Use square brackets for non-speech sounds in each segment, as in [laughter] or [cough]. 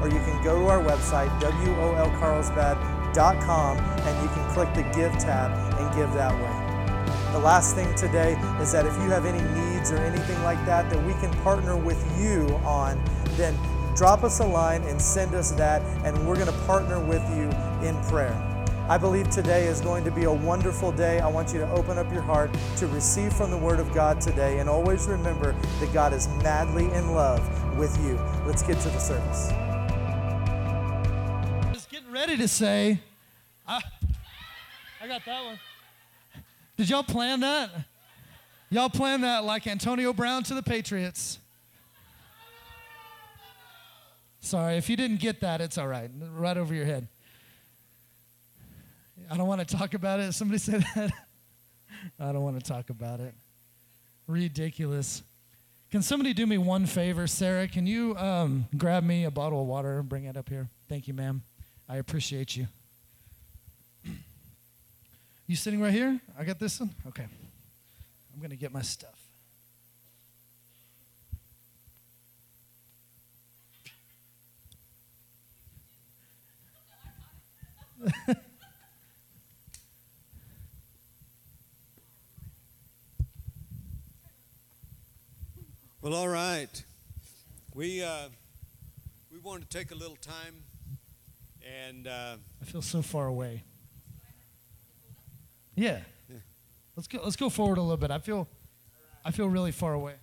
or you can go to our website, wolcarlsbad.com, and you can click the Give tab and give that way. The last thing today is that if you have any needs or anything like that that we can partner with you on, then drop us a line and send us that, and we're going to partner with you in prayer. I believe today is going to be a wonderful day. I want you to open up your heart to receive from the Word of God today, and always remember that God is madly in love with you. Let's get to the service. Ready to say, I, I got that one. Did y'all plan that? Y'all plan that like Antonio Brown to the Patriots. Sorry, if you didn't get that, it's all right. Right over your head. I don't want to talk about it. Somebody [laughs] say that. I don't want to talk about it. Ridiculous. Can somebody do me one favor, Sarah? Can you um, grab me a bottle of water and bring it up here? Thank you, ma'am. I appreciate you. [clears throat] You sitting right here? I got this one? Okay. I'm going to get my stuff. Well, all right. We uh, we want to take a little time, and uh, I feel so far away. Yeah. Yeah. Let's go let's go forward a little bit. I feel I feel really far away.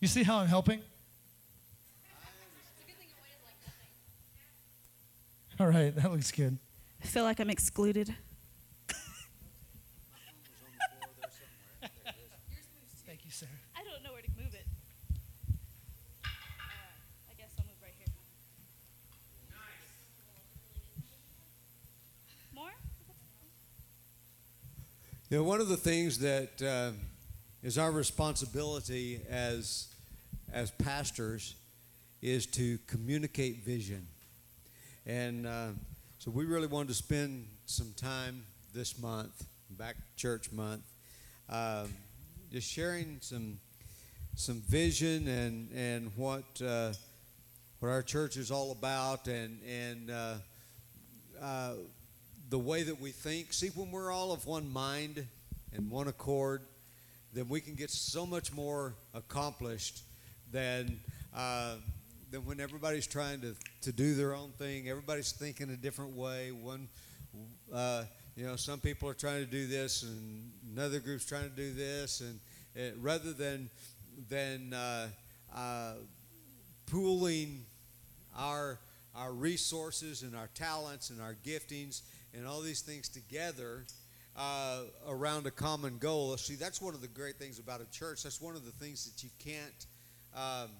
You see how I'm helping? All right, that looks good. I feel like I'm excluded. Thank you, Sarah. I don't know where to move it. Uh, I guess I'll move right here. More? Know one of the things that uh, is our responsibility as as pastors is to communicate vision, and uh, so we really wanted to spend some time this month, back church month, um, just sharing some some vision and and what uh, what our church is all about, and and uh, uh, the way that we think. See, when we're all of one mind and one accord, then we can get so much more accomplished than uh, than when everybody's trying to, to do their own thing. Everybody's thinking a different way. One, uh, you know, some people are trying to do this, and another group's trying to do this, and uh, rather than than uh, uh, pooling our our resources and our talents and our giftings and all these things together uh, around a common goal. See, that's one of the great things about a church. That's one of the things that you can't um,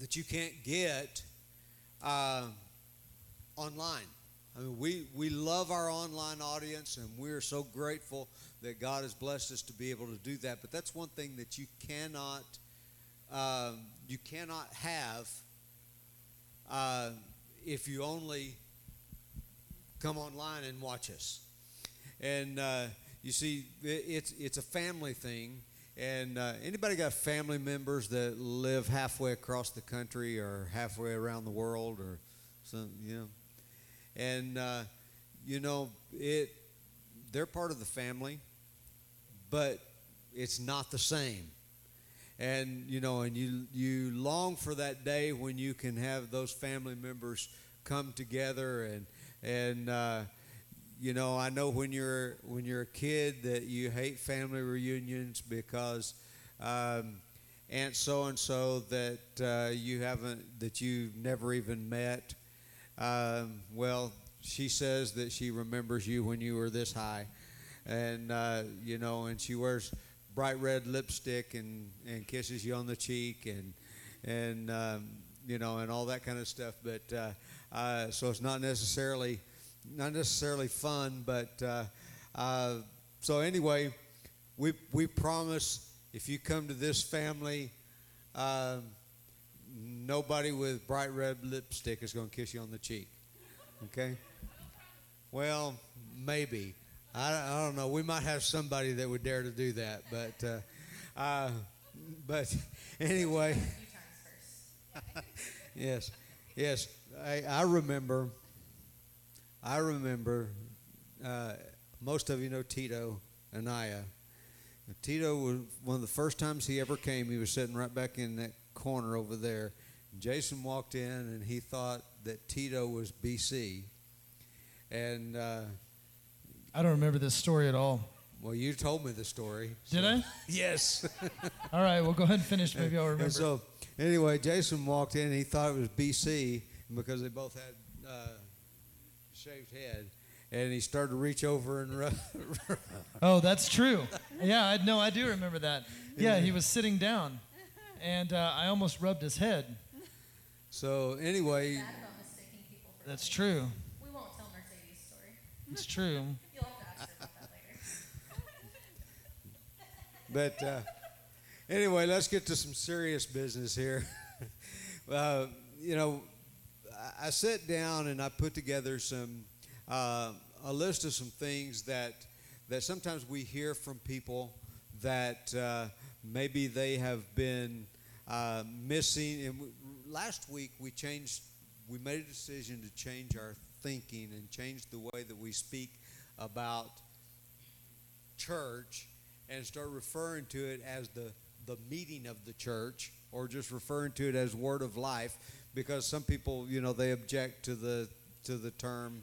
that you can't get uh, online. I mean, we, we love our online audience, and we're so grateful that God has blessed us to be able to do that. But that's one thing that you cannot um, you cannot have uh, if you only come online and watch us. And uh, you see, it- it's it's a family thing. And uh, anybody got family members that live halfway across the country or halfway around the world or some, you know? And uh, you know, it they're part of the family, but it's not the same. And you know, and you you long for that day when you can have those family members come together and and uh, you know, I know when you're when you're a kid that you hate family reunions because um, Aunt so and so that uh, you haven't that you've never even met. Um, well, she says that she remembers you when you were this high, and uh, you know, and she wears bright red lipstick and and kisses you on the cheek and and um, you know, and all that kind of stuff. But uh, so it's not necessarily not necessarily fun, but uh, uh, so anyway, we we promise if you come to this family. Um, nobody with bright red lipstick is going to kiss you on the cheek. Okay? Well, maybe. I, I don't know. We might have somebody that would dare to do that, but uh, uh, but [laughs] anyway. [laughs] yes, yes. I, I remember. I remember. Uh, most of you know Tito Anaya. Tito was one of the first times he ever came. He was sitting right back in that corner over there. Jason walked in and he thought that Tito was BC. And uh, I don't remember this story at all. well, you told me the story. Did I? [laughs] Yes. All right, well, go ahead and finish. Maybe I'll remember. And so, anyway, Jason walked in and he thought it was BC because they both had uh, shaved head. And he started to reach over and rub. [laughs] Oh, that's true. Yeah, I no, I do remember that. Yeah, he was sitting down, and uh, I almost rubbed his head. so, anyway, Bad people for That's true. We won't tell Mercedes' story. It's true. [laughs] You'll have to ask her about that later. [laughs] But uh, anyway, let's get to some serious business here. uh, you know, I, sat down and I put together some uh, a list of some things that that sometimes we hear from people that uh, maybe they have been uh, missing. And last week we changed. We made a decision to change our thinking and change the way that we speak about church and start referring to it as the the meeting of the church or just referring to it as word of life because some people you know they object to the to the term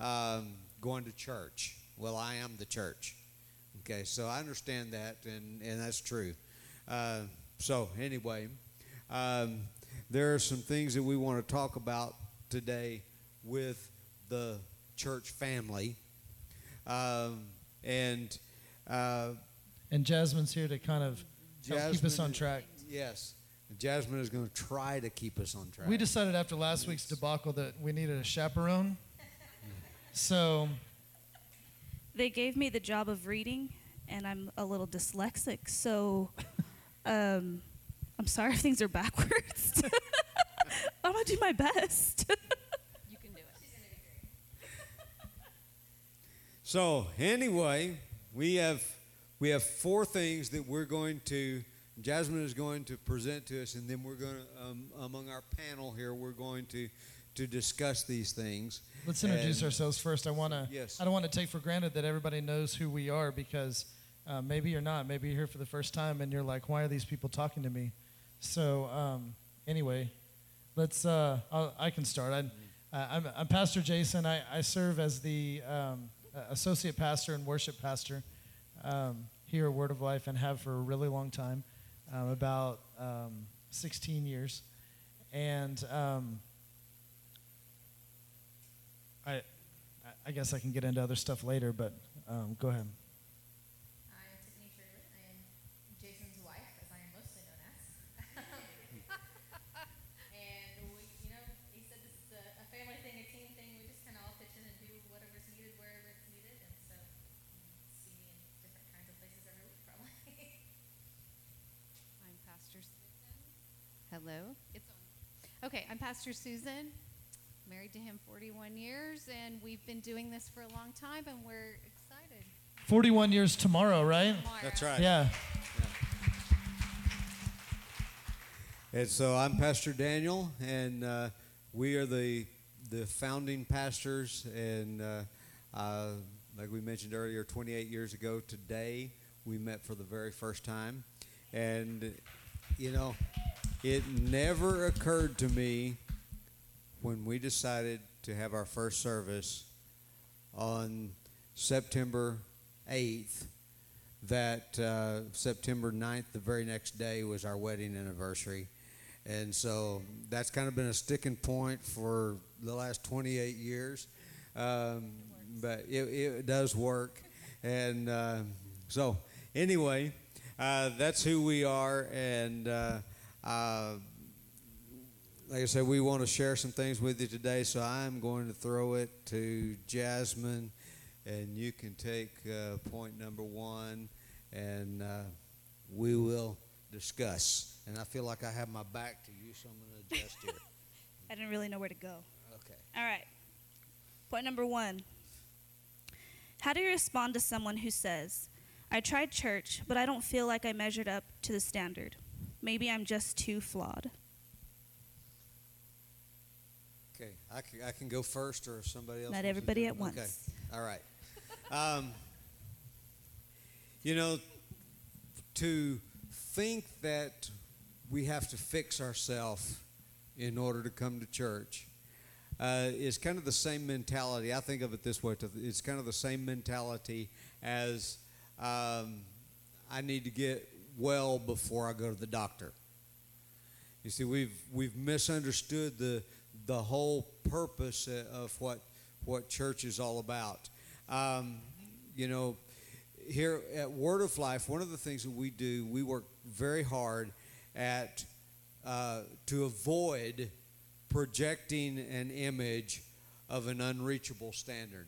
um, going to church well i am the church okay so i understand that and and that's true uh, so anyway um, there are some things that we want to talk about today with the church family um, and uh, And Jasmine's here to kind of help keep us on track. Yes. Jasmine is going to try to keep us on track. We decided after last week's debacle that we needed a chaperone. So They gave me the job of reading, and I'm a little dyslexic, so um, I'm sorry if things are backwards. [laughs] I'm gonna do my best. [laughs] You can do it. so anyway, we have we have four things that we're going to. Jasmine is going to present to us, and then we're going to um, among our panel here, we're going to to discuss these things. let's introduce And- ourselves first. I want to. Yes. I don't want to take for granted that everybody knows who we are because uh, maybe you're not. Maybe you're here for the first time and you're like, "Why are these people talking to me?" So um, anyway, let's. Uh, I'll, I can start. I, uh, I'm, I'm Pastor Jason. I, I serve as the um, associate pastor and worship pastor um, here at Word of Life and have for a really long time, um, about um, 16 years. And um, I, I- guess I can get into other stuff later, but um, go ahead. Hello. It's on. Okay, I'm Pastor Susan. Married to him 41 years, and we've been doing this for a long time, and we're excited. 41 years tomorrow, right? That's right. Yeah. And so I'm Pastor Daniel, and uh, we are the the founding pastors. And uh, uh, like we mentioned earlier, 28 years ago today, we met for the very first time. And you know, it never occurred to me when we decided to have our first service on September 8th that uh, September 9th, the very next day, was our wedding anniversary. And so that's kind of been a sticking point for the last 28 years. Um, but it, it does work. And uh, so, anyway, uh, that's who we are. And uh, like I said, we want to share some things with you today, so I'm going to throw it to Jasmine, and you can take uh, point number one, and uh, we will discuss. And I feel like I have my back to you, so I'm going [laughs] to adjust here. I didn't really know where to go. Okay. All right. Point number one How do you respond to someone who says, I tried church, but I don't feel like I measured up to the standard? Maybe I'm just too flawed. Okay, I can, I can go first, or somebody else. Not everybody at once. Okay, all right. Um, you know, to think that we have to fix ourselves in order to come to church uh, is kind of the same mentality. I think of it this way: it's kind of the same mentality as um, I need to get well before I go to the doctor. You see, we've we've misunderstood the the whole purpose of what what church is all about. Um, you know, here at Word of Life, one of the things that we do, we work very hard at uh, to avoid projecting an image of an unreachable standard.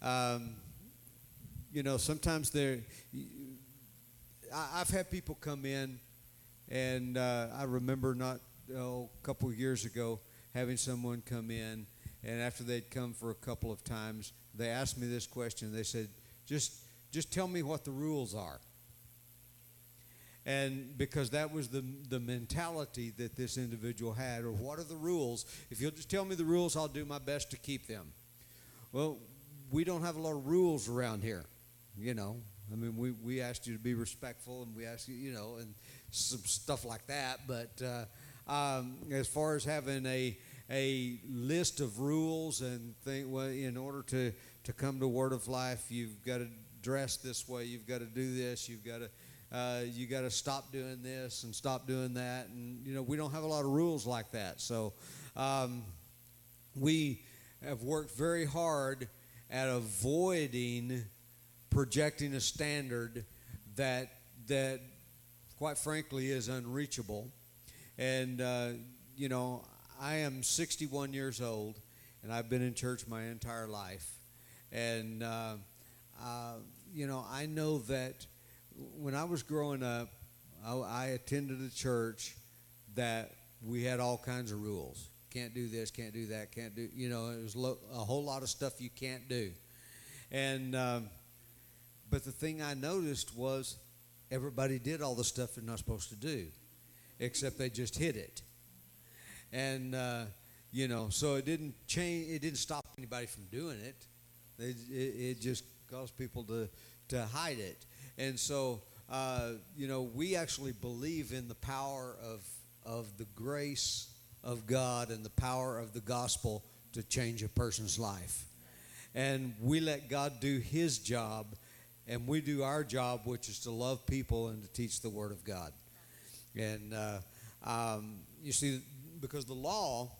Um, you know, sometimes there. I- I've had people come in, and uh, I remember not oh, a couple of years ago having someone come in, and after they'd come for a couple of times, they asked me this question. They said, "Just, just tell me what the rules are." And because that was the the mentality that this individual had, or what are the rules? If you'll just tell me the rules, I'll do my best to keep them. Well, we don't have a lot of rules around here, you know. I mean, we, we asked you to be respectful, and we asked you, you know, and some stuff like that. But uh, um, as far as having a a list of rules and thing, well, in order to to come to Word of Life, you've got to dress this way. You've got to do this. You've got to uh, you got to stop doing this and stop doing that. And you know, we don't have a lot of rules like that. So um, we have worked very hard at avoiding projecting a standard that that quite frankly is unreachable. And uh, you know i am 61 years old and i've been in church my entire life. And uh, uh, you know i know that when i was growing up I, I attended a church that we had all kinds of rules. Can't do this can't do that can't do you know it was lo- a whole lot of stuff you can't do. And um, but the thing I noticed was everybody did all the stuff they're not supposed to do, except they just hid it. And uh, you know, so it didn't change. It didn't stop anybody from doing it. It, it just caused people to to hide it. And so uh, you know, we actually believe in the power of of the grace of God and the power of the gospel to change a person's life and we let God do His job, and we do our job, which is to love people and to teach the Word of God. And uh, um, you see, because the law,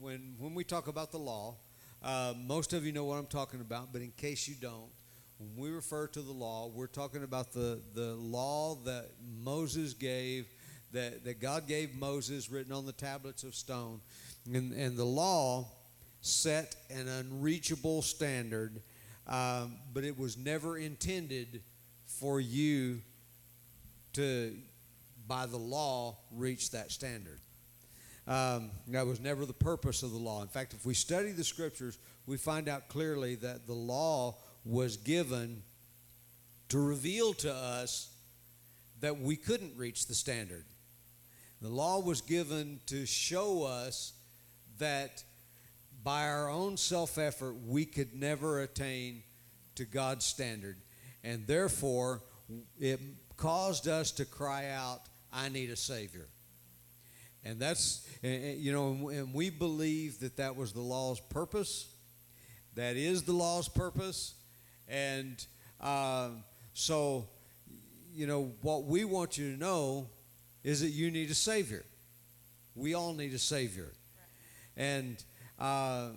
when when we talk about the law, uh, most of you know what I'm talking about, but in case you don't, when we refer to the law, we're talking about the the law that Moses gave, that that God gave Moses, written on the tablets of stone, and and the law set an unreachable standard, um, but it was never intended for you to, by the law, reach that standard. Um, that was never the purpose of the law. In fact, if we study the scriptures, we find out clearly that the law was given to reveal to us that we couldn't reach the standard. The law was given to show us that by our own self effort, we could never attain to God's standard. And therefore, it caused us to cry out, I need a Savior. And that's, you know, and we believe that that was the law's purpose. That is the law's purpose. And uh, so, you know, what we want you to know is that you need a Savior. We all need a Savior. And uh,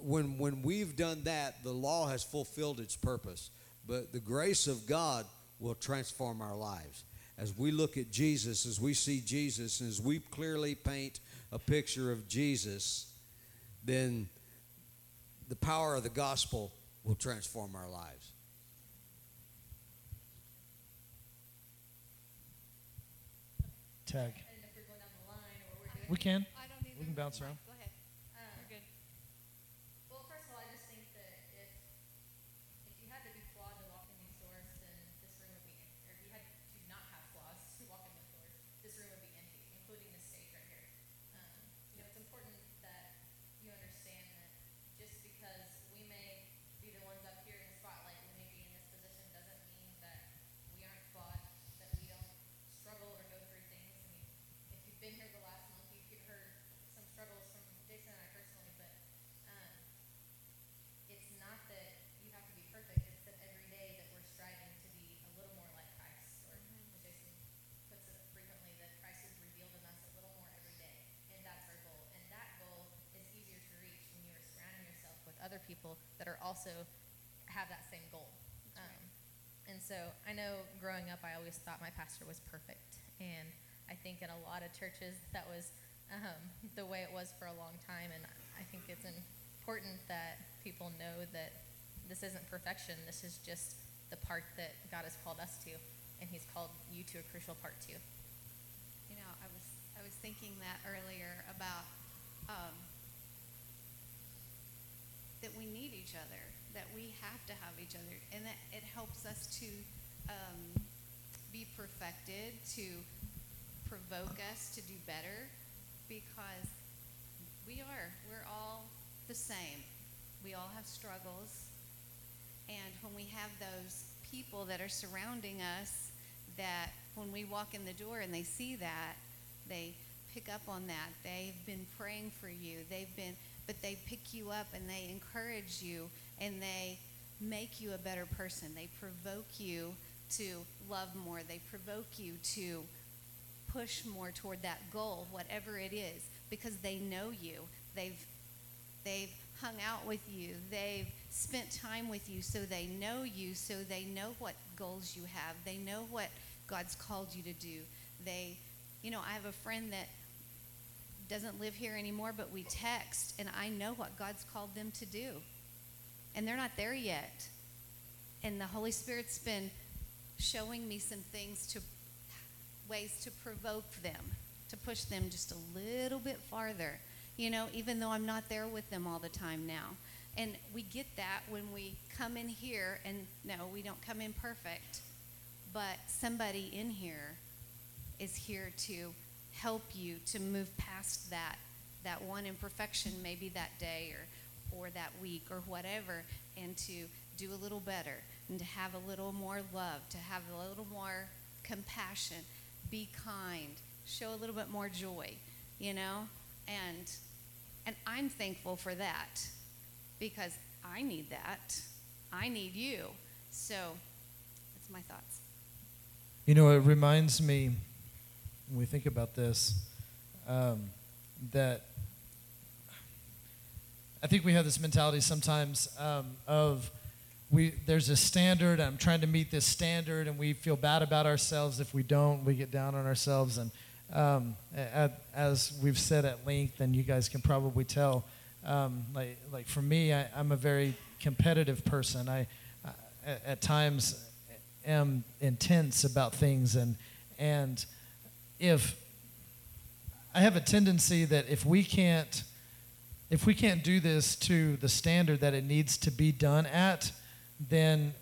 when, when we've done that, the law has fulfilled its purpose. But the grace of God will transform our lives. as we look at Jesus, as we see Jesus, and as we clearly paint a picture of Jesus, then the power of the gospel will transform our lives. Tag. I didn't know if we are going down the line or what we're doing. We can. I don't need We can bounce around. Go ahead. Um, You're good. Well, first of all, I just think that if if you had to be flawed to walk in these doors, then this room would be empty. Or if you had to not have flaws to walk in those doors, this room would be empty, including this stage right here. Um, you know, it's important that you understand that just because we may be the ones up here in the spotlight, we may be in this position, doesn't mean that we aren't flawed, that we don't struggle or go through things. I mean, if you've been here the last month, you could heard some struggles from Jason and I personally, but um, it's not that you have to be perfect. It's that every day that we're striving to be a little more like Christ, or as Jason puts it frequently, that Christ is revealed in us a little more every day, and that's our goal. And that goal is easier to reach when you are surrounding yourself with other people that are also have that same goal. Um, and so I know growing up, I always thought my pastor was perfect. And I think in a lot of churches, that was um, the way it was for a long time. And I think it's important that people know that this isn't perfection. This is just the part that God has called us to. And He's called you to a crucial part too. You know, I was I was thinking that earlier about um, that we need each other, that we have to have each other, and that it helps us to um, be perfected, to provoke us to do better, because we are. We're all the same. We all have struggles, and when we have those people that are surrounding us, that when we walk in the door and they see that, they pick up on that. They've been praying for you. They've been, but they pick you up and they encourage you and they make you a better person. They provoke you to love more. They provoke you to push more toward that goal, whatever it is, because they know you. They've they've hung out with you. They've spent time with you, so they know you, so they know what goals you have. They know what God's called you to do. They, you know, I have a friend that doesn't live here anymore, but we text, and I know what God's called them to do. And they're not there yet. And the Holy Spirit's been showing me some things to ways to provoke them, to push them just a little bit farther. You know, even though I'm not there with them all the time now. And we get that when we come in here, and no, we don't come in perfect, but somebody in here is here to help you to move past that that one imperfection maybe that day or or that week or whatever and to do a little better and to have a little more love to have a little more compassion. Be kind. Show a little bit more joy you know? And and i'm thankful for that because i need that. I need you. So that's my thoughts. You know, it reminds me when we think about this um, that I think we have this mentality sometimes um, of we there's a standard. I'm trying to meet this standard, and we feel bad about ourselves if we don't. We get down on ourselves, and um, a- as we've said at length, and you guys can probably tell, um, like like for me, I, I'm a very competitive person. I, I at, at times am intense about things, and and if I have a tendency that if we can't if we can't do this to the standard that it needs to be done at, then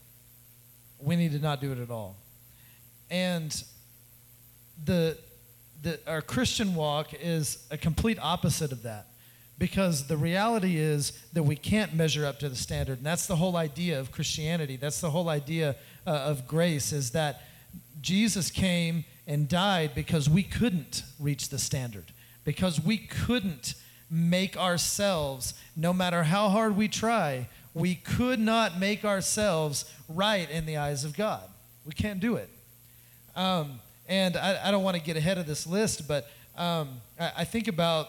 we need to not do it at all. And the, the our Christian walk is a complete opposite of that. Because the reality is that we can't measure up to the standard. And that's the whole idea of Christianity. That's the whole idea uh, of grace is that Jesus came and died because we couldn't reach the standard. Because we couldn't make ourselves, no matter how hard we try, we could not make ourselves right in the eyes of God. We can't do it. Um, and I, I don't want to get ahead of this list, but um, I, I think about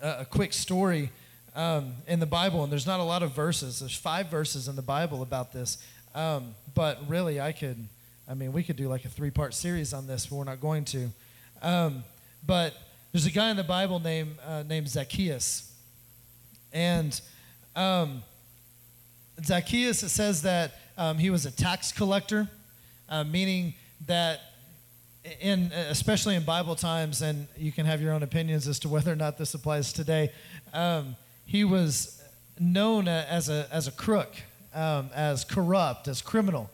a, a quick story um, in the Bible, and there's not a lot of verses. There's five verses in the Bible about this, um, but really, I could I mean, we could do like a three part series on this, but we're not going to. Um, but there's a guy in the Bible named, uh, named Zacchaeus. And um, Zacchaeus, it says that um, he was a tax collector, uh, meaning that in especially in Bible times, and you can have your own opinions as to whether or not this applies today. Um, he was known as a as a crook, um, as corrupt, as criminal,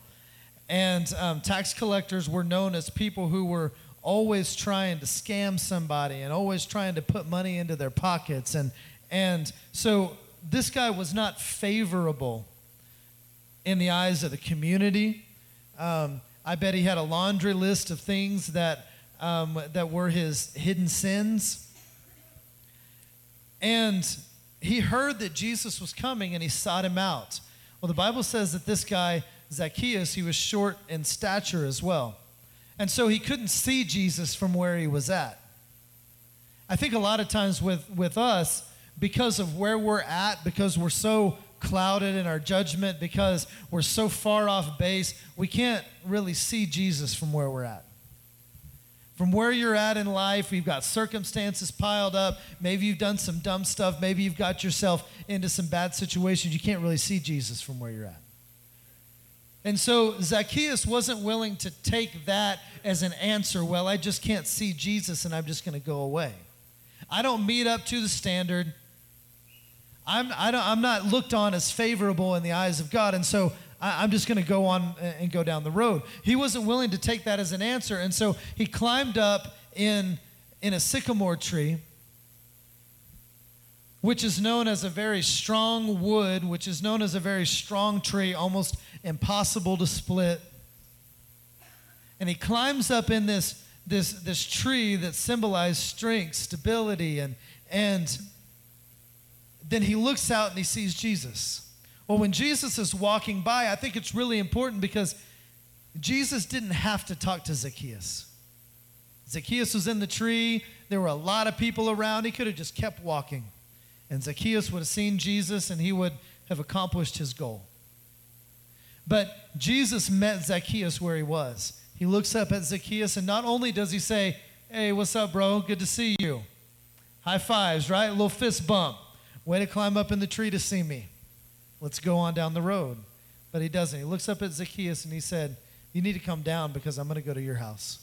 and um, tax collectors were known as people who were always trying to scam somebody and always trying to put money into their pockets, and and so this guy was not favorable in the eyes of the community. Um, I bet he had a laundry list of things that, um, that were his hidden sins. And he heard that Jesus was coming and he sought him out. Well, the Bible says that this guy, Zacchaeus, he was short in stature as well. And so he couldn't see Jesus from where he was at. I think a lot of times with, with us, because of where we're at, because we're so clouded in our judgment because we're so far off base, we can't really see Jesus from where we're at. From where you're at in life, you've got circumstances piled up. Maybe you've done some dumb stuff. Maybe you've got yourself into some bad situations. You can't really see Jesus from where you're at. And so Zacchaeus wasn't willing to take that as an answer. Well, I just can't see Jesus and I'm just going to go away. I don't meet up to the standard. I'm, I don't, I'm not looked on as favorable in the eyes of God. And so I, am just going to go on uh, and go down the road. He wasn't willing to take that as an answer. And so he climbed up in, in a sycamore tree, which is known as a very strong wood, which is known as a very strong tree, almost impossible to split. And he climbs up in this, this, this tree that symbolized strength, stability, and, and then he looks out and he sees Jesus. Well, when Jesus is walking by, I think it's really important because Jesus didn't have to talk to Zacchaeus. Zacchaeus was in the tree, there were a lot of people around. He could have just kept walking. And Zacchaeus would have seen Jesus and he would have accomplished his goal. But Jesus met Zacchaeus where he was. He looks up at Zacchaeus, and not only does he say, Hey, what's up, bro? Good to see you. High fives, right? A little fist bump. Way to climb up in the tree to see me. Let's go on down the road. But he doesn't. He looks up at Zacchaeus and he said, You need to come down because I'm going to go to your house.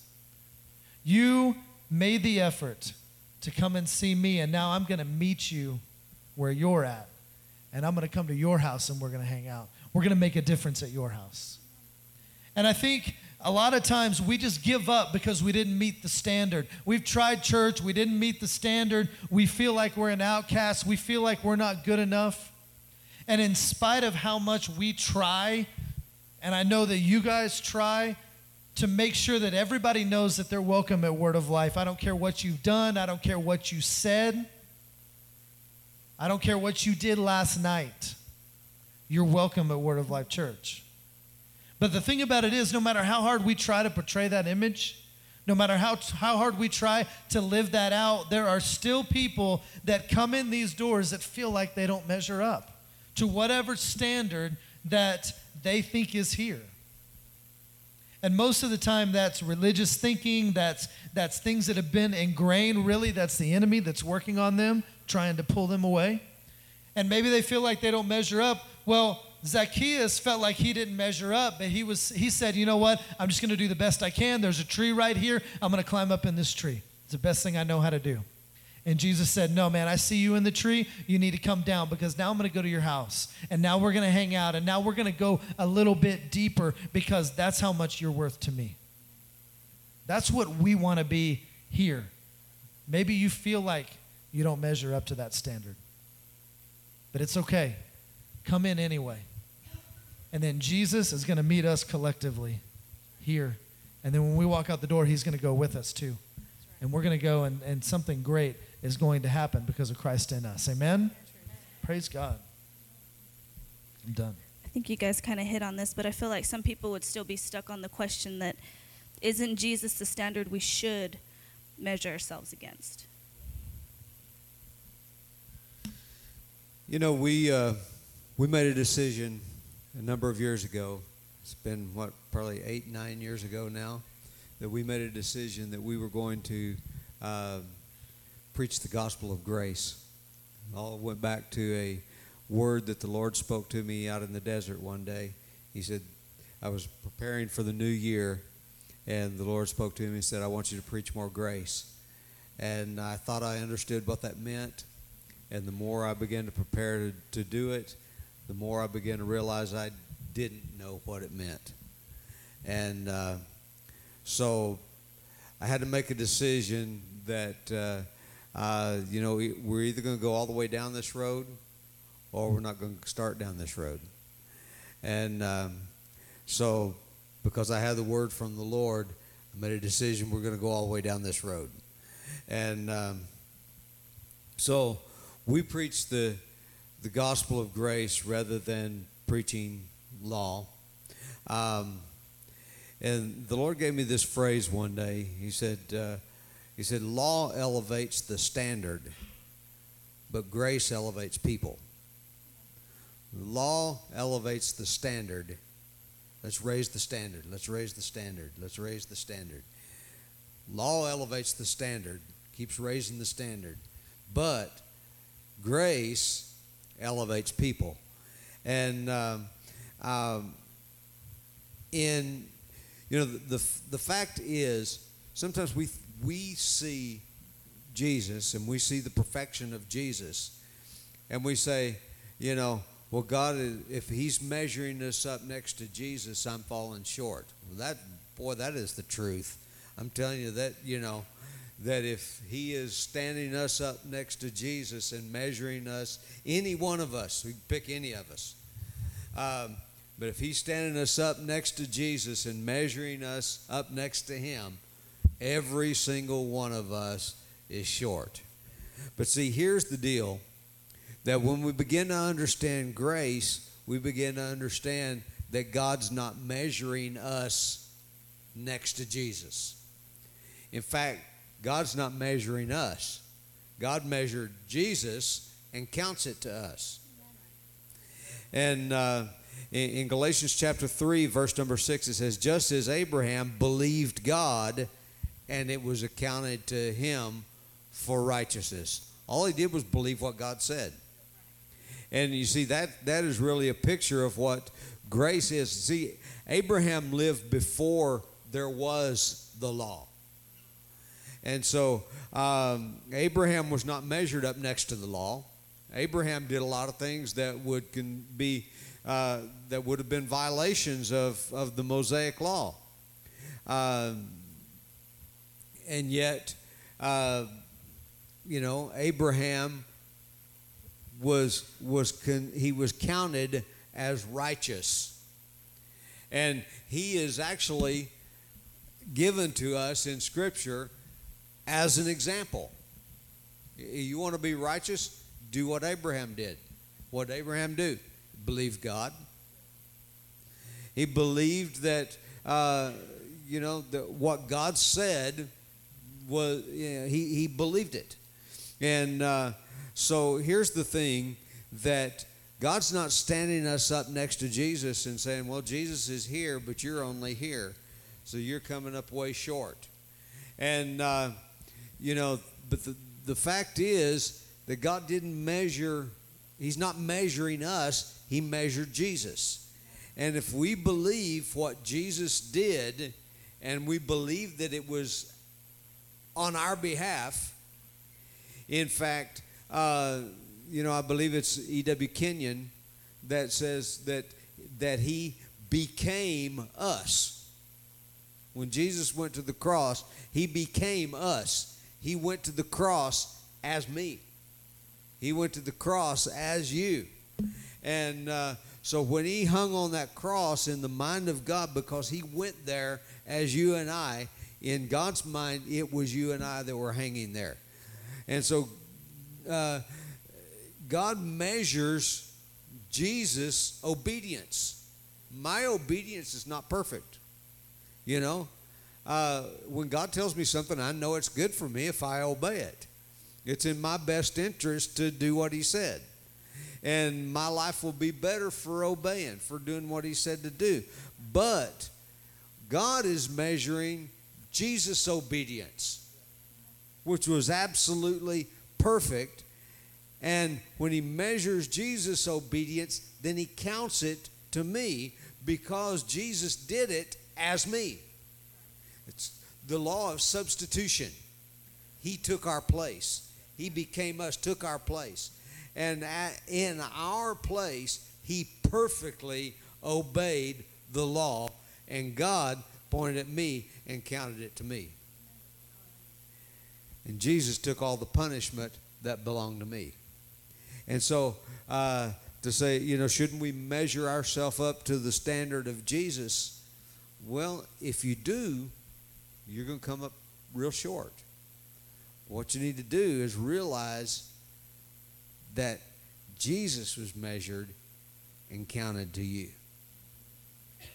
You made the effort to come and see me, and now I'm going to meet you where you're at. And I'm going to come to your house and we're going to hang out. We're going to make a difference at your house. And I think a lot of times we just give up because we didn't meet the standard. We've tried church, we didn't meet the standard. We feel like we're an outcast, we feel like we're not good enough. And in spite of how much we try, and I know that you guys try to make sure that everybody knows that they're welcome at Word of Life. I don't care what you've done, I don't care what you said, I don't care what you did last night. You're welcome at Word of Life Church. But the thing about it is, no matter how hard we try to portray that image, no matter how, how hard we try to live that out, there are still people that come in these doors that feel like they don't measure up to whatever standard that they think is here. And most of the time, that's religious thinking, that's, that's things that have been ingrained, really, that's the enemy that's working on them, trying to pull them away. And maybe they feel like they don't measure up. Well, Zacchaeus felt like he didn't measure up, but he was he said, "You know what? I'm just going to do the best I can. There's a tree right here. I'm going to climb up in this tree. It's the best thing I know how to do." And Jesus said, No, man, I see you in the tree. You need to come down because now I'm going to go to your house. And now we're going to hang out. And now we're going to go a little bit deeper because that's how much you're worth to me. That's what we want to be here. Maybe you feel like you don't measure up to that standard, but it's okay. Come in anyway. And then Jesus is going to meet us collectively here. And then when we walk out the door, he's going to go with us too. And we're going to go, and, and something great is going to happen because of Christ in us. Amen? Praise God. I'm done. I think you guys kind of hit on this, but I feel like some people would still be stuck on the question that isn't Jesus the standard we should measure ourselves against? You know, we, uh, we made a decision a number of years ago it's been what probably eight nine years ago now that we made a decision that we were going to uh, preach the gospel of grace. All went back to a word that the Lord spoke to me out in the desert one day. He said, I was preparing for the new year, and the Lord spoke to me and said, I want you to preach more grace. And I thought I understood what that meant. And the more I began to prepare to, to do it, the more I began to realize I didn't know what it meant. And uh, so I had to make a decision that, uh, uh, you know, we're either going to go all the way down this road or we're not going to start down this road. And um, so, because I had the word from the Lord, I made a decision we're going to go all the way down this road. And um, so, we preach the, the gospel of grace rather than preaching law. Um, and the Lord gave me this phrase one day. He said, uh, He said, law elevates the standard, but grace elevates people. Law elevates the standard. Let's raise the standard. Let's raise the standard. Let's raise the standard. Law elevates the standard, keeps raising the standard. But grace elevates people. And um, um, in, you know, the, the, the fact is, sometimes we, we see Jesus and we see the perfection of Jesus, and we say, you know, well, God, if He's measuring us up next to Jesus, I'm falling short. Well, that boy, that is the truth. I'm telling you that you know that if He is standing us up next to Jesus and measuring us, any one of us, we pick any of us. Um, but if He's standing us up next to Jesus and measuring us up next to Him, every single one of us is short. But see, here's the deal that when we begin to understand grace, we begin to understand that God's not measuring us next to Jesus. In fact, God's not measuring us. God measured Jesus and counts it to us. And uh, in, in Galatians chapter 3, verse number 6, it says, Just as Abraham believed God, and it was accounted to him for righteousness. All he did was believe what God said. And you see, that, that is really a picture of what grace is. See, Abraham lived before there was the law. And so um, Abraham was not measured up next to the law. Abraham did a lot of things that would can be uh, that would have been violations of, of the Mosaic law. Um, and yet, uh, you know, Abraham was was con, he was counted as righteous and he is actually given to us in scripture as an example. You want to be righteous? Do what abraham did. What did abraham do? Believe god. He believed that uh, you know that what god said was you know, he, he believed it. And uh, so here's the thing that God's not standing us up next to Jesus and saying, Well, Jesus is here, but you're only here. So you're coming up way short. And, uh, you know, but the, the fact is that God didn't measure, He's not measuring us, He measured Jesus. And if we believe what Jesus did and we believe that it was on our behalf, in fact, uh, you know, I believe it's E.W. Kenyon that says that that he became us. When Jesus went to the cross, he became us. He went to the cross as me. He went to the cross as you. And uh, so when he hung on that cross in the mind of God, because he went there as you and I, in God's mind, it was you and I that were hanging there. And so uh, God measures Jesus' obedience. My obedience is not perfect. You know, uh, when God tells me something, I know it's good for me if I obey it. It's in my best interest to do what He said. And my life will be better for obeying, for doing what He said to do. But God is measuring Jesus' obedience, which was absolutely perfect. And when he measures Jesus' obedience, then he counts it to me because Jesus did it as me. It's the law of substitution. He took our place. He became us, took our place. And in our place, he perfectly obeyed the law, and God pointed at me and counted it to me. And Jesus took all the punishment that belonged to me. And so, uh, to say, you know, shouldn't we measure ourselves up to the standard of Jesus? Well, if you do, you're going to come up real short. What you need to do is realize that Jesus was measured and counted to you.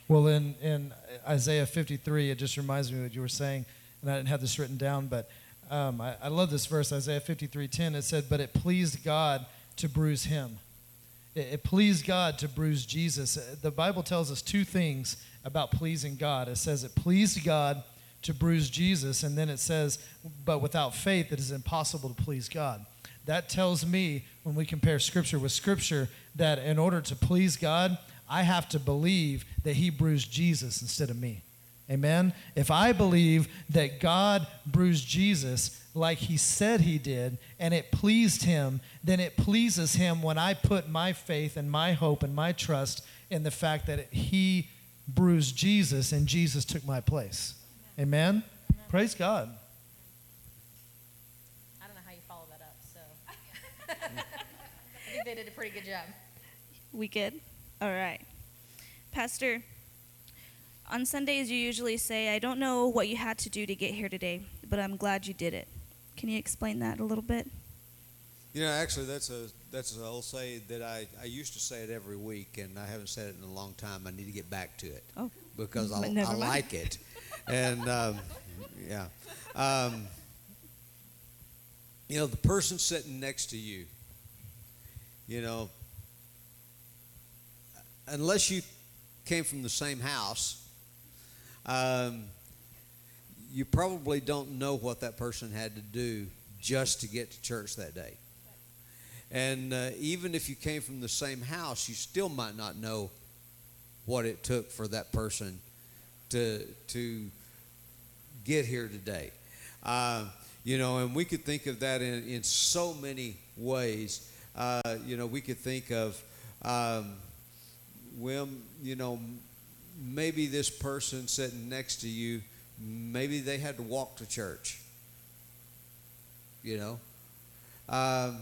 Well, in, in Isaiah 53, it just reminds me of what you were saying, and I didn't have this written down, but um, I, I love this verse, Isaiah 53:10. It said, "But it pleased God to bruise him." It, it pleased God to bruise Jesus. The Bible tells us two things about pleasing God. It says it pleased God to bruise Jesus, and then it says, "But without faith, it is impossible to please God." That tells me, when we compare Scripture with Scripture, that in order to please God, I have to believe that He bruised Jesus instead of me. Amen? If I believe that God bruised Jesus like He said He did, and it pleased Him, then it pleases Him when I put my faith and my hope and my trust in the fact that He bruised Jesus and Jesus took my place. Amen? Praise God. I don't know how you follow that up, so [laughs] I think they did a pretty good job. We good? All right. Pastor, on Sundays you usually say, I don't know what you had to do to get here today, but I'm glad you did it. Can you explain that a little bit? You know, actually, that's a that's an old say that I, I used to say it every week, and I haven't said it in a long time. I need to get back to it Oh, because I, I like it, and um, yeah, um, you know, the person sitting next to you, you know, unless you came from the same house, um, you probably don't know what that person had to do just to get to church that day. And uh, even if you came from the same house, you still might not know what it took for that person to to get here today. Uh, you know, and we could think of that in, in so many ways. Uh, you know, we could think of, um, well, you know, maybe this person sitting next to you, maybe they had to walk to church. You know, um,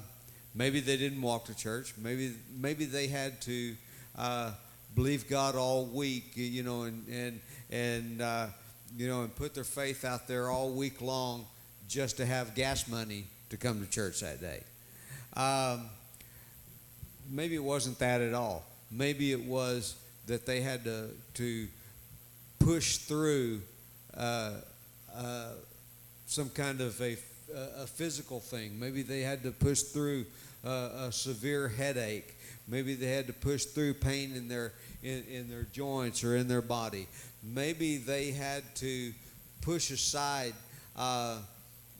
maybe they didn't walk to church. Maybe maybe they had to uh, believe God all week. You know, and and and uh, you know, and put their faith out there all week long just to have gas money to come to church that day. Um, maybe it wasn't that at all. Maybe it was that they had to to push through uh, uh, some kind of a, a physical thing. Maybe they had to push through a severe headache. Maybe they had to push through pain in their in, in their joints or in their body. Maybe they had to push aside uh,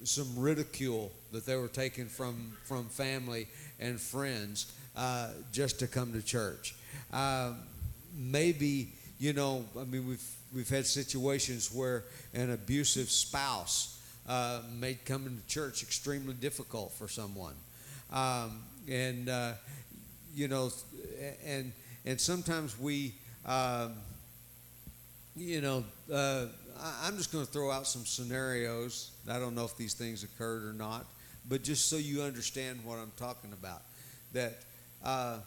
some ridicule that they were taking from from family and friends uh, just to come to church. Uh, maybe you know, I mean, we've we've had situations where an abusive spouse uh, made coming to church extremely difficult for someone, um, and uh, you know, and and sometimes we, um, you know, uh, I, I'm just going to throw out some scenarios. I don't know if these things occurred or not, but just so you understand what I'm talking about, that uh,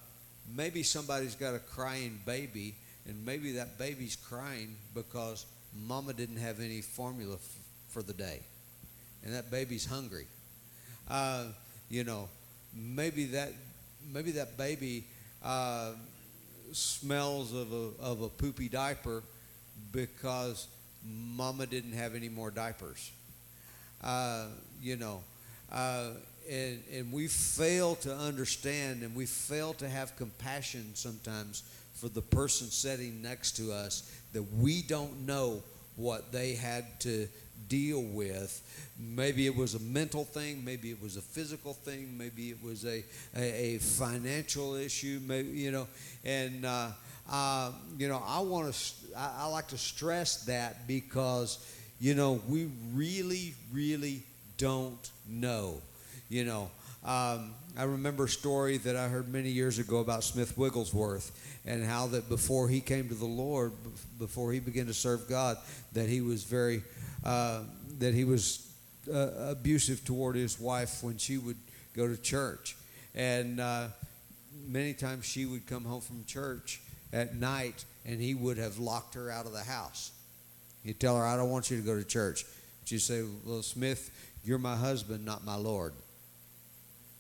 maybe somebody's got a crying baby, and maybe that baby's crying because mama didn't have any formula f- for the day, and that baby's hungry. Uh, you know, maybe that maybe that baby uh, smells of a of a poopy diaper because mama didn't have any more diapers. Uh, you know, uh, and and we fail to understand, and we fail to have compassion sometimes for the person sitting next to us that we don't know what they had to deal with. Maybe it was a mental thing, maybe it was a physical thing, maybe it was a, a, a financial issue, maybe, you know, and, uh, uh, you know, I want to, I, I like to stress that because, you know, we really, really don't know. You know, um, I remember a story that I heard many years ago about Smith Wigglesworth and how that before he came to the Lord, before he began to serve God, that he was very, uh, that he was uh, abusive toward his wife when she would go to church. And uh, many times she would come home from church at night and he would have locked her out of the house. He'd tell her, I don't want you to go to church. She'd say, Well, Smith, you're my husband, not my Lord.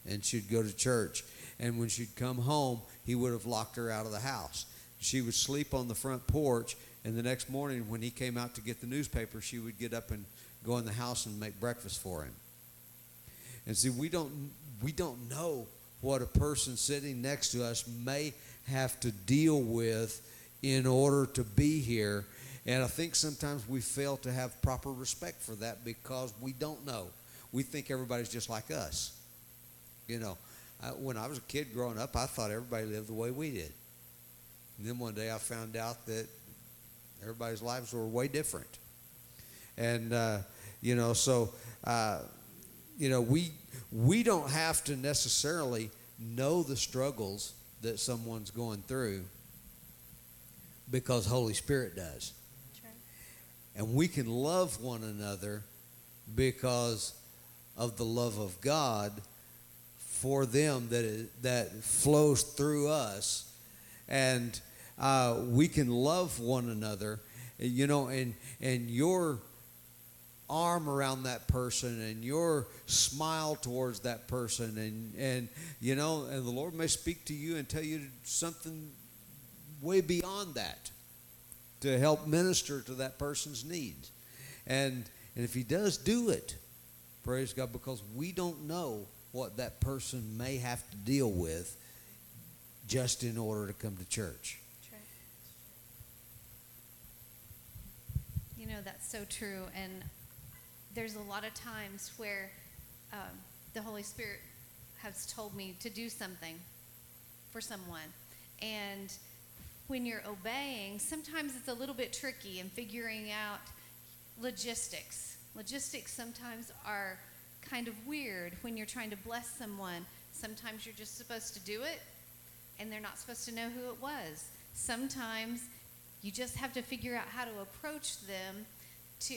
And she'd go to church. And when she'd come home, he would have locked her out of the house. She would sleep on the front porch, and the next morning, when he came out to get the newspaper, she would get up and go in the house and make breakfast for him. And see, we don't we don't know what a person sitting next to us may have to deal with in order to be here. And I think sometimes we fail to have proper respect for that because we don't know. We think everybody's just like us. You know, I, when I was a kid growing up, I thought everybody lived the way we did. And then one day I found out that everybody's lives were way different. And, uh, you know, so, uh, you know, we, we don't have to necessarily know the struggles that someone's going through because Holy Spirit does. And we can love one another because of the love of God for them that that flows through us, and uh, we can love one another. You know, and and your arm around that person and your smile towards that person and and you know and the lord may speak to you and tell you something way beyond that to help minister to that person's needs. And and if he does do it praise god because we don't know what that person may have to deal with just in order to come to church. You know, that's so true. And there's a lot of times where um, the Holy Spirit has told me to do something for someone. And when you're obeying, sometimes it's a little bit tricky in figuring out logistics. Logistics sometimes are kind of weird when you're trying to bless someone. Sometimes you're just supposed to do it and they're not supposed to know who it was. Sometimes you just have to figure out how to approach them to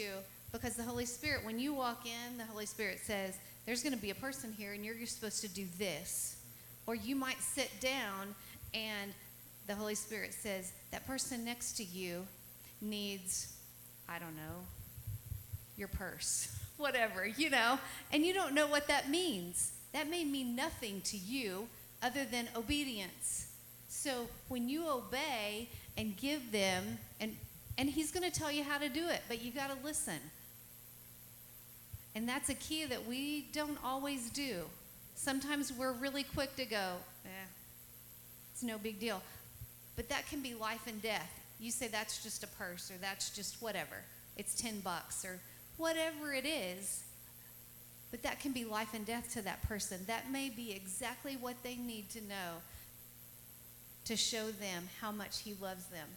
because the Holy Spirit, when you walk in, the Holy Spirit says, There's going to be a person here, and you're, you're supposed to do this. Or you might sit down, and the Holy Spirit says, That person next to you needs, I don't know, your purse, [laughs] whatever, you know, and you don't know what that means. That may mean nothing to you other than obedience. So when you obey and give them, and and he's going to tell you how to do it, but you got to listen. And that's a key that we don't always do. Sometimes we're really quick to go, eh, it's no big deal. But that can be life and death. You say that's just a purse or that's just whatever. It's 10 bucks or whatever it is. But that can be life and death to that person. That may be exactly what they need to know to show them how much he loves them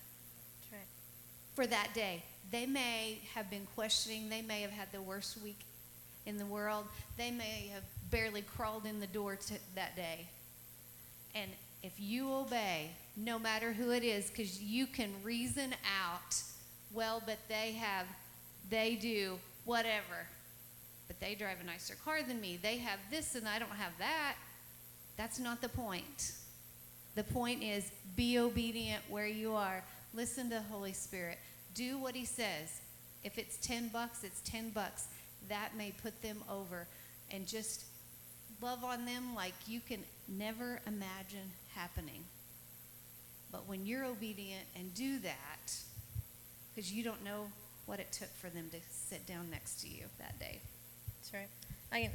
for that day. They may have been questioning, they may have had the worst week in the world, they may have barely crawled in the door that day. And if you obey, no matter who it is, because you can reason out, well, but they have, they do whatever, but they drive a nicer car than me. They have this and I don't have that. That's not the point. The point is be obedient where you are. Listen to the Holy Spirit. Do what he says. If it's 10 bucks, it's 10 bucks. That may put them over and just love on them like you can never imagine happening. But when you're obedient and do that, because you don't know what it took for them to sit down next to you that day. That's right. I can,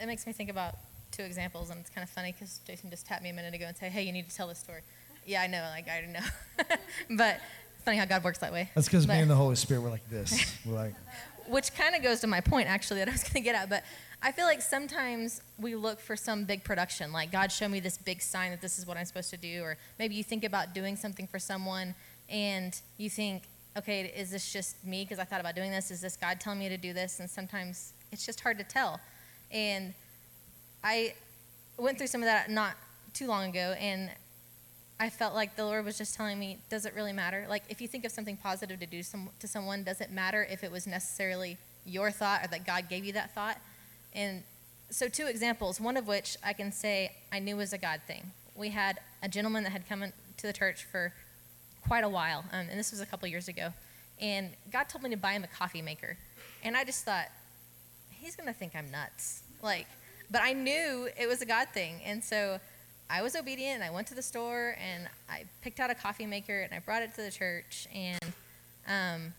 it makes me think about two examples, and it's kind of funny because Jason just tapped me a minute ago and said, "Hey, you need to tell this story." Yeah, I know. Like I don't know, [laughs] but it's funny how God works that way. That's because me and the Holy Spirit were like this. We're like, which kind of goes to my point actually that I was [laughs] going to get at. But I feel like sometimes we look for some big production, like God show me this big sign that this is what I'm supposed to do, or maybe you think about doing something for someone and you think, okay, is this just me because I thought about doing this? Is this God telling me to do this? And sometimes it's just hard to tell. And I went through some of that not too long ago, and I felt like the Lord was just telling me, does it really matter? Like, if you think of something positive to do some, to someone, does it matter if it was necessarily your thought or that God gave you that thought? And so, two examples, one of which I can say I knew was a God thing. We had a gentleman that had come in- to the church for quite a while, um, and this was a couple years ago. And God told me to buy him a coffee maker. And I just thought, he's going to think I'm nuts. Like, but I knew it was a God thing. And so I was obedient and I went to the store and I picked out a coffee maker and I brought it to the church. And um,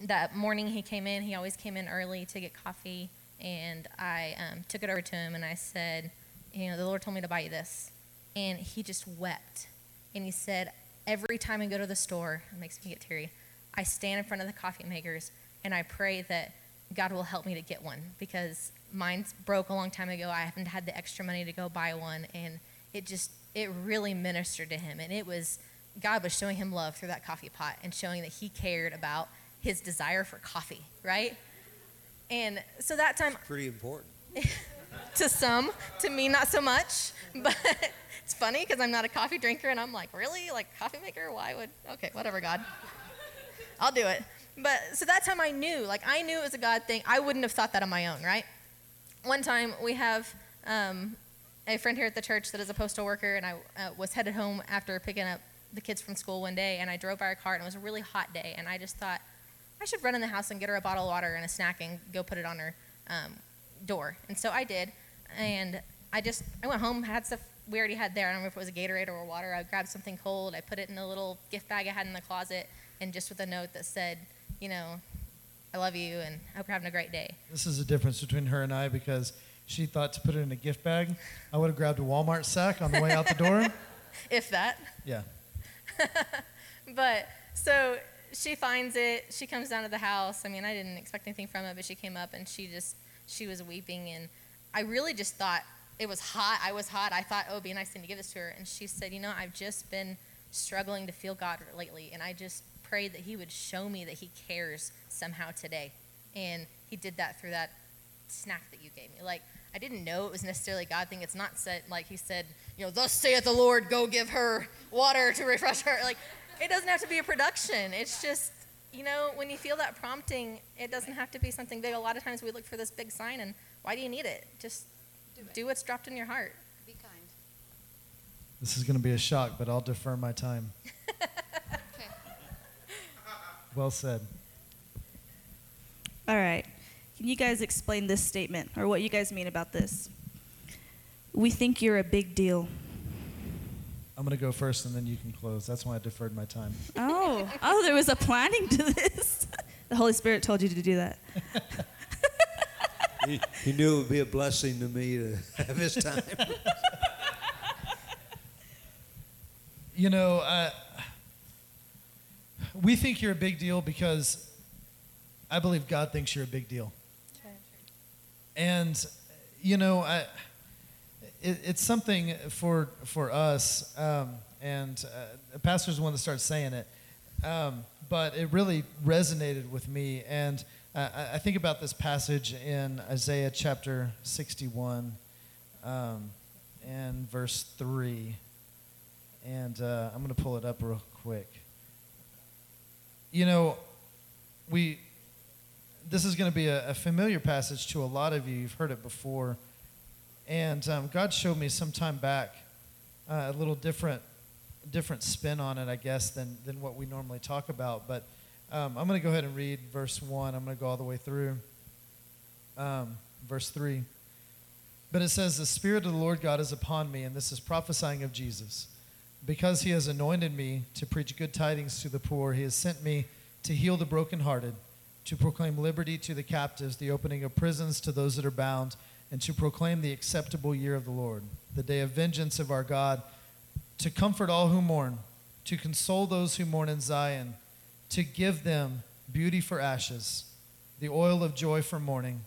that morning he came in, he always came in early to get coffee. And I um, took it over to him and I said, You know, the Lord told me to buy you this. And he just wept. And he said, Every time I go to the store, it makes me get teary, I stand in front of the coffee makers and I pray that God will help me to get one because mine's broke a long time ago. I haven't had the extra money to go buy one. And it just, it really ministered to him. And it was, God was showing him love through that coffee pot and showing that he cared about his desire for coffee, right? And so that time, Pretty important. [laughs] to some, to me, not so much. [laughs] But it's funny because I'm not a coffee drinker and I'm like, really? Like, coffee maker? Why would, okay, whatever, God. I'll do it. But so that time I knew, like, I knew it was a God thing. I wouldn't have thought that on my own, right? One time we have um, a friend here at the church that is a postal worker, and I uh, was headed home after picking up the kids from school one day, and I drove by her car, and it was a really hot day, and I just thought, I should run in the house and get her a bottle of water and a snack and go put it on her um, door. And so I did, and I just I went home, had stuff we already had there. I don't know if it was a Gatorade or water. I grabbed something cold. I put it in a little gift bag I had in the closet, and just with a note that said, you know, I love you, and I hope you're having a great day. this is the difference between her and I because she thought to put it in a gift bag. I would have grabbed a Walmart sack on the way out the door. [laughs] If that. Yeah. [laughs] But so she finds it. She comes down to the house. I mean, I didn't expect anything from it, but she came up and she just she was weeping, and I really just thought it was hot. I was hot. I thought, oh, it'd be a nice thing to give this to her. And she said, you know, I've just been struggling to feel God lately, and I just prayed that He would show me that He cares somehow today, and He did that through that snack that you gave me. Like I didn't know it was necessarily a God thing. It's not said like He said, you know, thus saith the Lord, go give her water to refresh her. Like it doesn't have to be a production. It's just, you know, when you feel that prompting, it doesn't have to be something big. A lot of times we look for this big sign, and why do you need it? Just do what's dropped in your heart. Be kind. This is going to be a shock, but I'll defer my time. [laughs] Okay. Well said. All right. Can you guys explain this statement or what you guys mean about this? We think you're a big deal. I'm going to go first and then you can close. That's why I deferred my time. Oh, oh, there was a planning to this. [laughs] the Holy Spirit told you to do that. He, he knew it would be a blessing to me to have his time. [laughs] You know, uh, we think you're a big deal because I believe God thinks you're a big deal. And, you know, I, it, it's something for, for us, um, and uh, the pastor's the one that started saying it, um, but it really resonated with me. And uh, I- I think about this passage in Isaiah chapter 61 um, and verse 3 and uh, I'm going to pull it up real quick. You know, we this is going to be a, a familiar passage to a lot of you. You've heard it before, and um, God showed me some time back uh, a little different different spin on it, I guess, than than what we normally talk about. But um, I'm going to go ahead and read verse one. I'm going to go all the way through um, verse three. But it says, The Spirit of the Lord God is upon me, and this is prophesying of Jesus. Because he has anointed me to preach good tidings to the poor, he has sent me to heal the brokenhearted, to proclaim liberty to the captives, the opening of prisons to those that are bound, and to proclaim the acceptable year of the Lord, the day of vengeance of our God, to comfort all who mourn, to console those who mourn in Zion, to give them beauty for ashes, the oil of joy for mourning,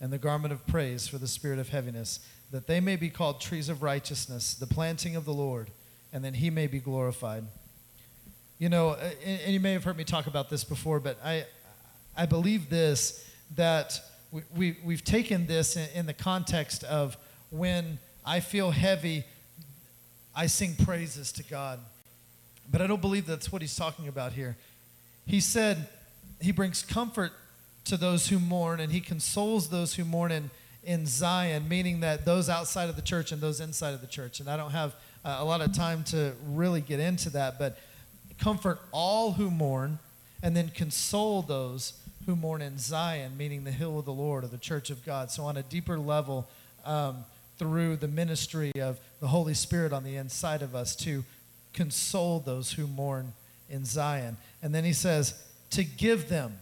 and the garment of praise for the spirit of heaviness, that they may be called trees of righteousness, the planting of the Lord, and then he may be glorified. You know, and you may have heard me talk about this before, but I, I believe this that we, we, we've taken this in, in the context of when I feel heavy, I sing praises to God. But I don't believe that's what he's talking about here. He said he brings comfort to those who mourn and he consoles those who mourn in, in Zion, meaning that those outside of the church and those inside of the church. And I don't have uh, a lot of time to really get into that, but comfort all who mourn and then console those who mourn in Zion, meaning the hill of the Lord or the church of God. So, on a deeper level, um, through the ministry of the Holy Spirit on the inside of us to console those who mourn in Zion. And then he says, to give them.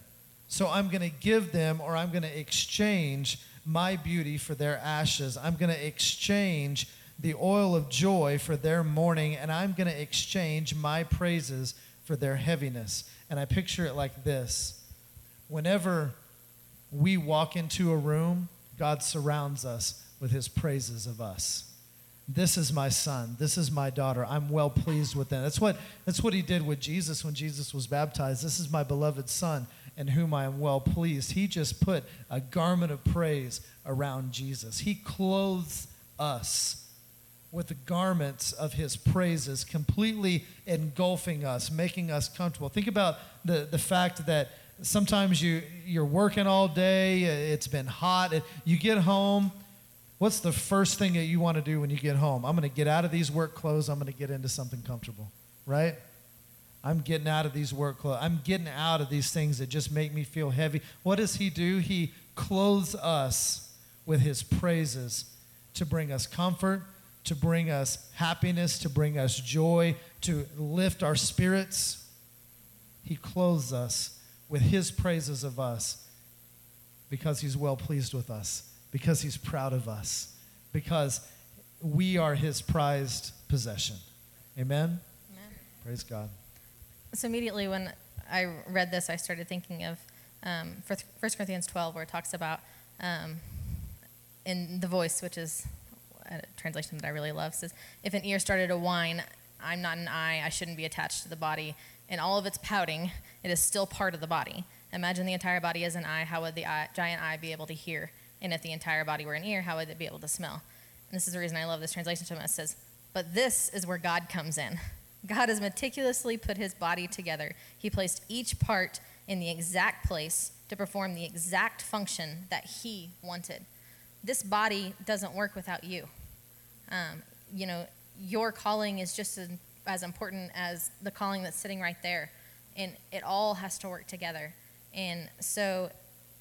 So I'm going to give them, or I'm going to exchange my beauty for their ashes. I'm going to exchange the oil of joy for their mourning, and I'm going to exchange my praises for their heaviness. And I picture it like this whenever we walk into a room, God surrounds us with his praises of us. This is my son. This is my daughter. I'm well pleased with them. That's what, that's what he did with Jesus when Jesus was baptized. This is my beloved son in whom I am well pleased. He just put a garment of praise around Jesus. He clothes us with the garments of his praises, completely engulfing us, making us comfortable. Think about the, the fact that sometimes you, you're working all day, it's been hot, you get home. What's the first thing that you want to do when you get home? I'm going to get out of these work clothes, I'm going to get into something comfortable, right? I'm getting out of these work clothes. I'm getting out of these things that just make me feel heavy. What does he do? He clothes us with his praises to bring us comfort, to bring us happiness, to bring us joy, to lift our spirits. He clothes us with his praises of us because he's well pleased with us, because he's proud of us, because we are his prized possession. Amen? Amen. Praise God. So immediately when I read this, I started thinking of um, 1 Corinthians 12, where it talks about um, in the voice, which is a translation that I really love, says, If an ear started to whine, I'm not an eye, I shouldn't be attached to the body. In all of its pouting, it is still part of the body. Imagine the entire body as an eye. How would the eye, giant eye be able to hear? And if the entire body were an ear, how would it be able to smell? And this is the reason I love this translation so much. It says, But this is where God comes in. God has meticulously put his body together. He placed each part in the exact place to perform the exact function that he wanted. This body doesn't work without you. Um, you know, your calling is just as, as important as the calling that's sitting right there. And it all has to work together. And so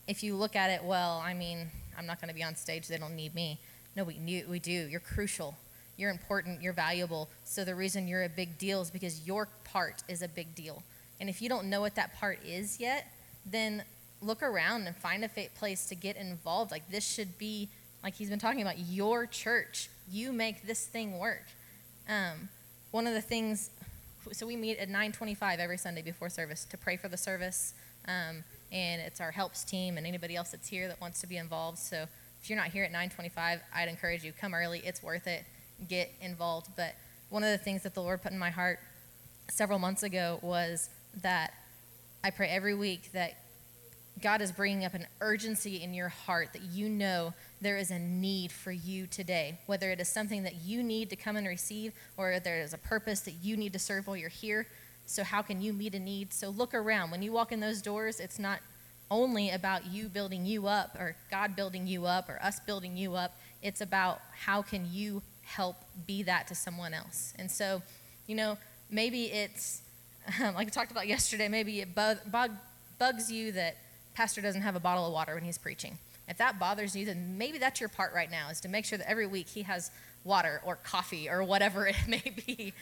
if you look at it, well, I mean, I'm not going to be on stage. They don't need me. No, we, we do. You're crucial. You're important. You're valuable. So the reason you're a big deal is because your part is a big deal. And if you don't know what that part is yet, then look around and find a place to get involved. Like this should be, like he's been talking about, your church. You make this thing work. Um, one of the things, so we meet at 9:25 every Sunday before service to pray for the service, um, and it's our helps team and anybody else that's here that wants to be involved. So if you're not here at 9:25, I'd encourage you come early. It's worth it. Get involved. But one of the things that the Lord put in my heart several months ago was that I pray every week that God is bringing up an urgency in your heart that you know there is a need for you today, whether it is something that you need to come and receive or there is a purpose that you need to serve while you're here. So, how can you meet a need? So, look around. When you walk in those doors, it's not only about you building you up or God building you up or us building you up. It's about how can you help be that to someone else. And so, you know, maybe it's [laughs] like I talked about yesterday, maybe it bug, bug, bugs you that pastor doesn't have a bottle of water when he's preaching. If that bothers you, then maybe that's your part right now is to make sure that every week he has water or coffee or whatever [laughs] it may be.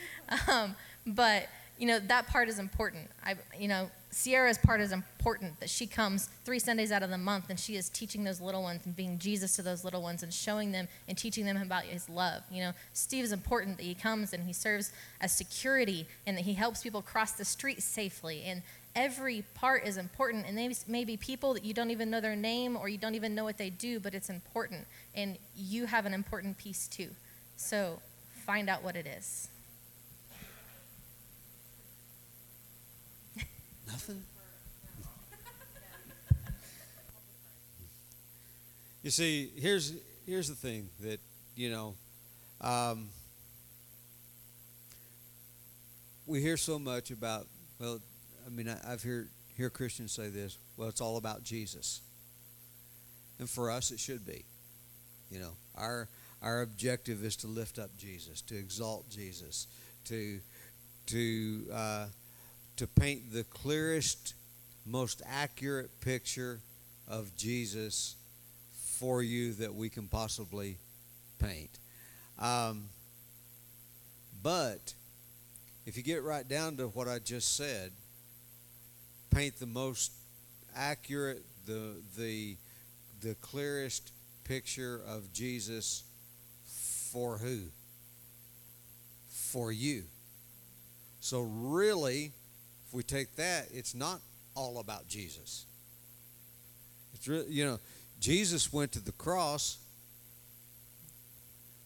Um, but you know that part is important. I, you know, Sierra's part is important that she comes three Sundays out of the month and she is teaching those little ones and being Jesus to those little ones and showing them and teaching them about his love. You know, Steve is important that he comes and he serves as security and that he helps people cross the street safely. And every part is important. And they may be people that you don't even know their name or you don't even know what they do, but it's important. And you have an important piece too. So find out what it is. [laughs] Nothing? [laughs] you see, here's here's the thing that you know, um, we hear so much about. Well, I mean, I, I've heard hear Christians say this. Well, it's all about Jesus, and for us, it should be. You know, our our objective is to lift up Jesus, to exalt Jesus, to to uh, to paint the clearest, most accurate picture of Jesus for you that we can possibly paint. Um, but if you get right down to what I just said, paint the most accurate, the the the clearest picture of Jesus for who? For you. So really, if we take that, it's not all about Jesus. It's really, you know, Jesus went to the cross.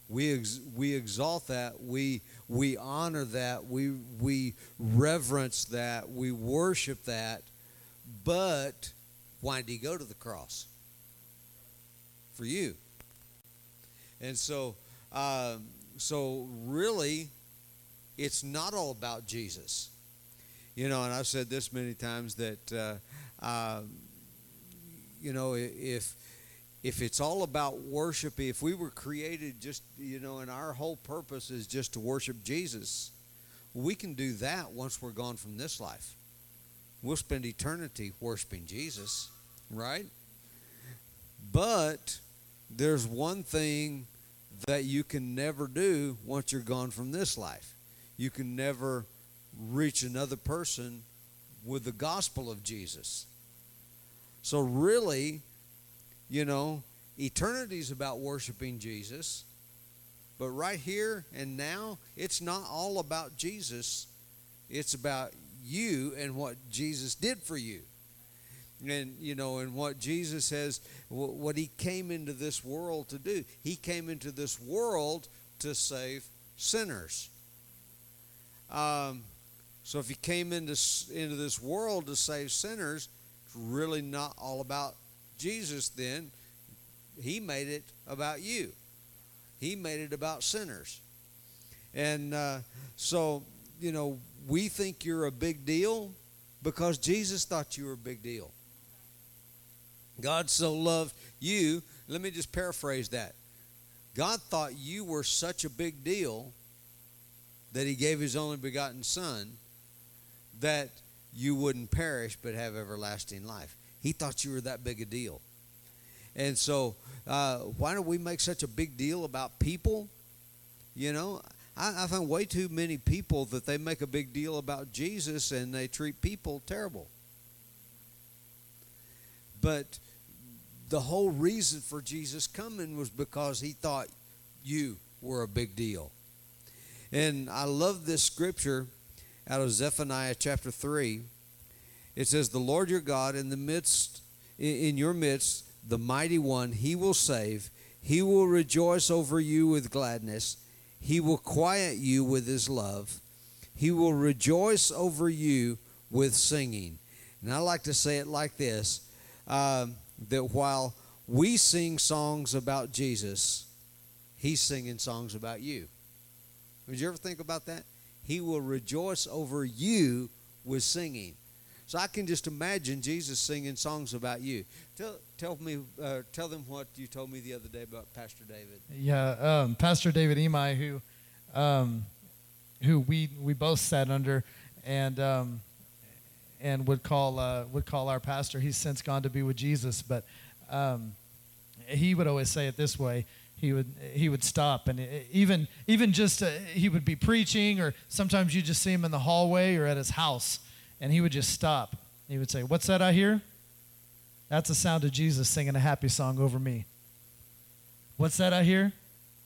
We ex, we exalt that. We we honor that. We we reverence that. We worship that. But why did he go to the cross? For you. And so, um, so really, it's not all about Jesus. You know, and I've said this many times that, uh, uh, you know, if if it's all about worship, if we were created just, you know, and our whole purpose is just to worship Jesus, we can do that once we're gone from this life. We'll spend eternity worshiping Jesus, right? But there's one thing that you can never do once you're gone from this life. You can never reach another person with the gospel of Jesus. So, really, you know, eternity is about worshiping Jesus. But right here and now, it's not all about Jesus. It's about you and what Jesus did for you. And, you know, and what Jesus says, what he came into this world to do. He came into this world to save sinners. Um, so if he came into, into this world to save sinners, it's really not all about Jesus then. He made it about you. He made it about sinners. And uh, so, you know, we think you're a big deal because Jesus thought you were a big deal. God so loved you. Let me just paraphrase that. God thought you were such a big deal that he gave his only begotten Son that you wouldn't perish but have everlasting life. He thought you were that big a deal. And so, uh, why don't we make such a big deal about people? You know, I, I find way too many people that they make a big deal about Jesus and they treat people terrible. But the whole reason for Jesus coming was because he thought you were a big deal. And I love this scripture out of Zephaniah chapter 3. It says, The Lord your God in the midst, in your midst, the mighty one, he will save. He will rejoice over you with gladness. He will quiet you with his love. He will rejoice over you with singing. And I like to say it like this um, that while we sing songs about Jesus, he's singing songs about you. Did you ever think about that? He will rejoice over you with singing. So I can just imagine Jesus singing songs about you. Tell, tell me, uh, tell them what you told me the other day about Pastor David. Yeah, um, Pastor David Emi, who, um, who we we both sat under, and um, and would call uh, would call our pastor. He's since gone to be with Jesus, but um, he would always say it this way he would he would stop and even even just uh, he would be preaching or sometimes you just see him in the hallway or at his house and he would just stop He would say, What's that I hear? That's the sound of Jesus singing a happy song over me. What's that I hear?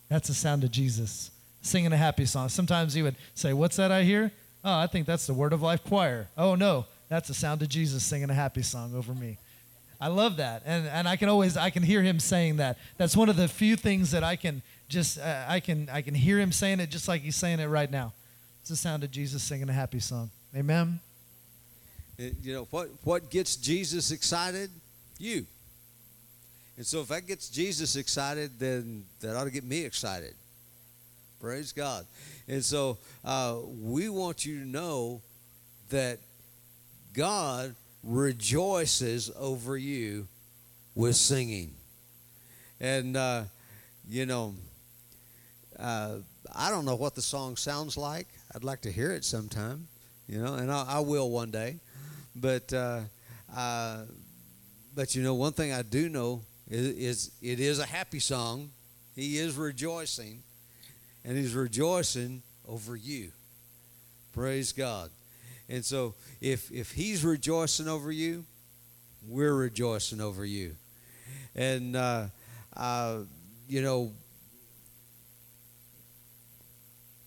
That's the sound of Jesus singing a happy song. Sometimes he would say, What's that I hear? Oh, I think that's the Word of Life Choir. Oh, no, that's the sound of Jesus singing a happy song over me. I love that. And, and I can always, I can hear him saying that. That's one of the few things that I can just, uh, I, can, I can hear him saying it just like he's saying it right now. It's the sound of Jesus singing a happy song. Amen. It- you know what what gets Jesus excited? You. And so if that gets Jesus excited, then that ought to get me excited. Praise God. And so uh, we want you to know that God rejoices over you with singing. And, uh, you know, uh, I don't know what the song sounds like. I'd like to hear it sometime, you know, and I, I will one day. But, uh, uh, but you know, one thing I do know is, is it is a happy song. He is rejoicing, and he's rejoicing over you. Praise God. And so, if if he's rejoicing over you, we're rejoicing over you. And uh, uh, you know,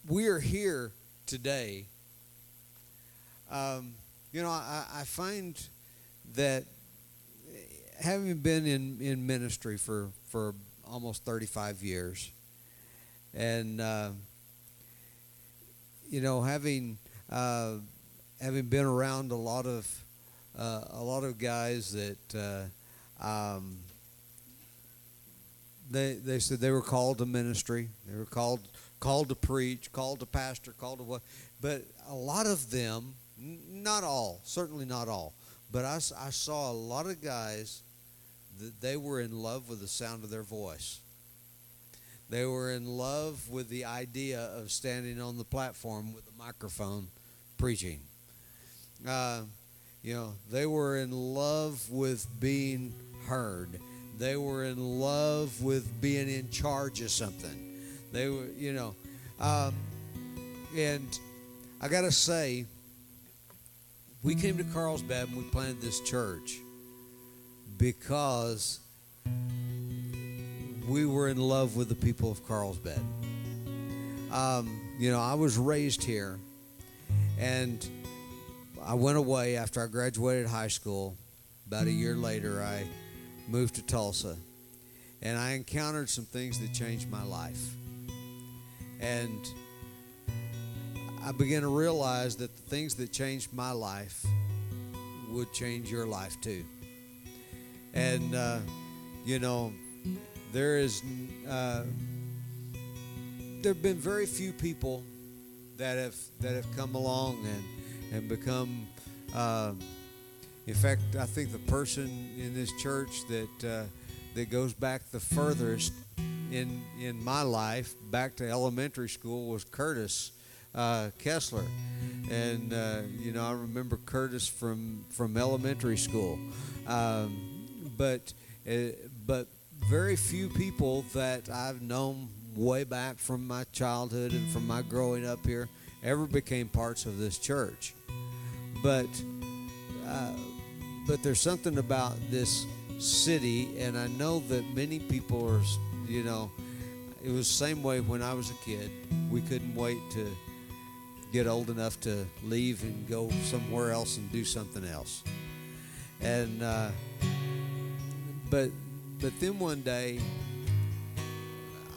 we are here today. Um, you know, I, I find that having been in, in ministry for, for almost 35 years, and uh, you know, having uh, having been around a lot of uh, a lot of guys that uh, um, they they said they were called to ministry, they were called called to preach, called to pastor, called to what, but a lot of them, not all, certainly not all, but I, I saw a lot of guys that they were in love with the sound of their voice. They were in love with the idea of standing on the platform with a microphone preaching. Uh, you know, they were in love with being heard. They were in love with being in charge of something. They were, you know, um, and I got to say, we came to Carlsbad and we planted this church because we were in love with the people of Carlsbad. Um, you know, I was raised here, and I went away after I graduated high school. About a year later, I moved to Tulsa, and I encountered some things that changed my life. And I began to realize that the things that changed my life would change your life too. And, uh, you know, there is, uh, there have been very few people that have, that have come along and, and become, uh, in fact, I think the person in this church that, uh, that goes back the furthest in in my life back to elementary school was Curtis uh, Kessler, and uh, you know I remember Curtis from from elementary school, um, but uh, but very few people that I've known way back from my childhood and from my growing up here ever became parts of this church, but. Uh, but there's something about this city, and I know that many people are, you know, it was the same way when I was a kid. We couldn't wait to get old enough to leave and go somewhere else and do something else. And, uh, but, but then one day,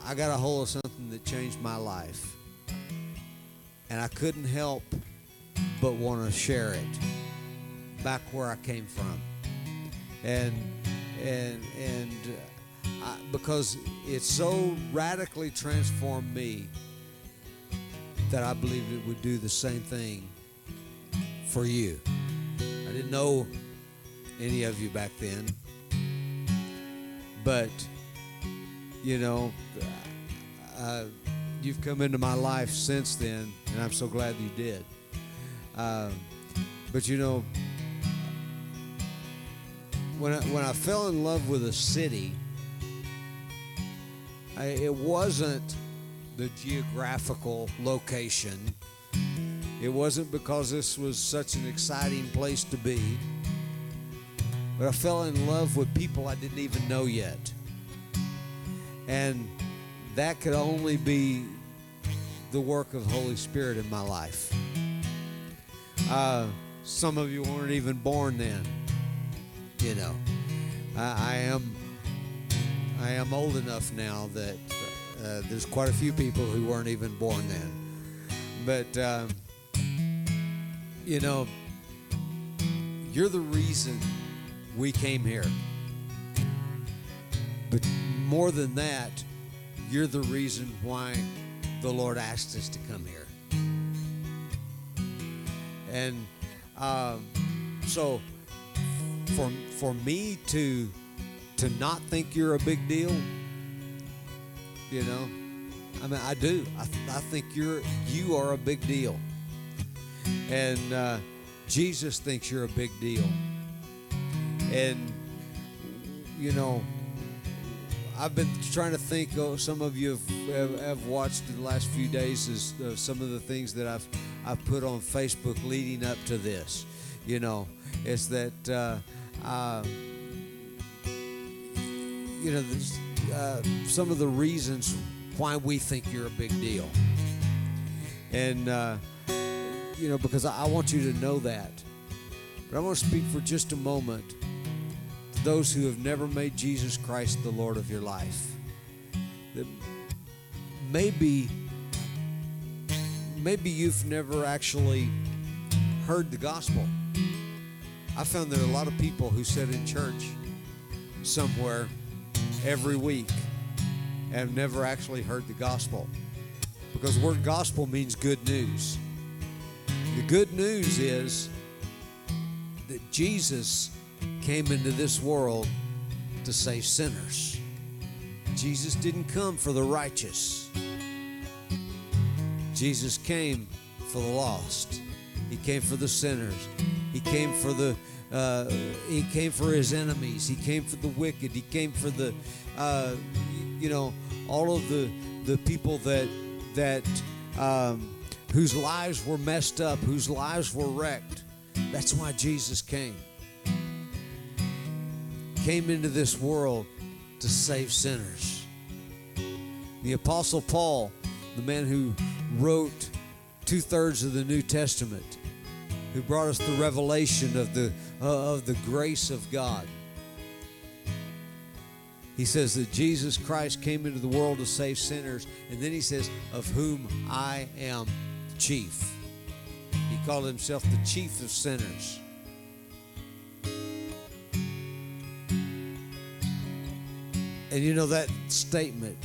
I got a hold of something that changed my life. And I couldn't help but want to share it back where I came from, and and and uh, I, because it so radically transformed me that I believed it would do the same thing for you. I didn't know any of you back then, but you know, uh, you've come into my life since then, and I'm so glad you did. Uh, but you know, when I, when I fell in love with a city, I, it wasn't the geographical location. It wasn't because this was such an exciting place to be. but I fell in love with people I didn't even know yet. And that could only be the work of the Holy Spirit in my life. Uh, some of you weren't even born then. You know, I, I am. I am old enough now that uh, there's quite a few people who weren't even born then. But um, you know, you're the reason we came here. But more than that, you're the reason why the Lord asked us to come here. And um, so, for for me to to not think you're a big deal, you know, I mean, I do. I, th- I think you're you are a big deal, and uh, Jesus thinks you're a big deal, and you know. I've been trying to think. Oh, some of you have, have, have watched the last few days is uh, some of the things that I've I've put on Facebook leading up to this. You know, it's that uh, uh, you know uh, some of the reasons why we think you're a big deal, and uh, you know because I, I want you to know that. But I want to speak for just a moment to those who have never made Jesus Christ the Lord of your life. That maybe maybe you've never actually heard the gospel. I found there are a lot of people who sit in church somewhere every week and never actually heard the gospel. Because the word gospel means good news. The good news is that Jesus came into this world to save sinners. Jesus didn't come for the righteous. Jesus came for the lost. He came for the sinners. He came for the uh, he came for his enemies. He came for the wicked. He came for the uh, you know all of the the people that that um, whose lives were messed up, whose lives were wrecked. That's why Jesus came. Came into this world to save sinners. The Apostle Paul, the man who wrote two thirds of the New Testament, who brought us the revelation of the Uh, of the grace of God. He says that Jesus Christ came into the world to save sinners, and then he says, "Of whom I am chief." He called himself the chief of sinners. And you know that statement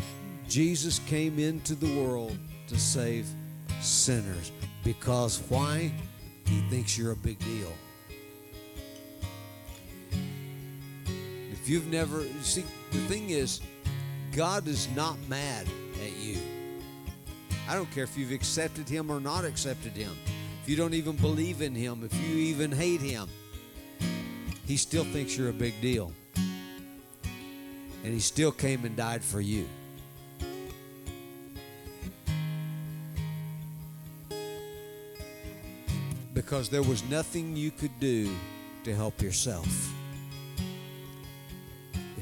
Jesus came into the world to save sinners. Because why? He thinks you're a big deal. If you've never, you see, the thing is, God is not mad at you. I don't care if you've accepted Him or not accepted Him. If you don't even believe in Him, if you even hate Him, He still thinks you're a big deal. And He still came and died for you. because there was nothing you could do to help yourself.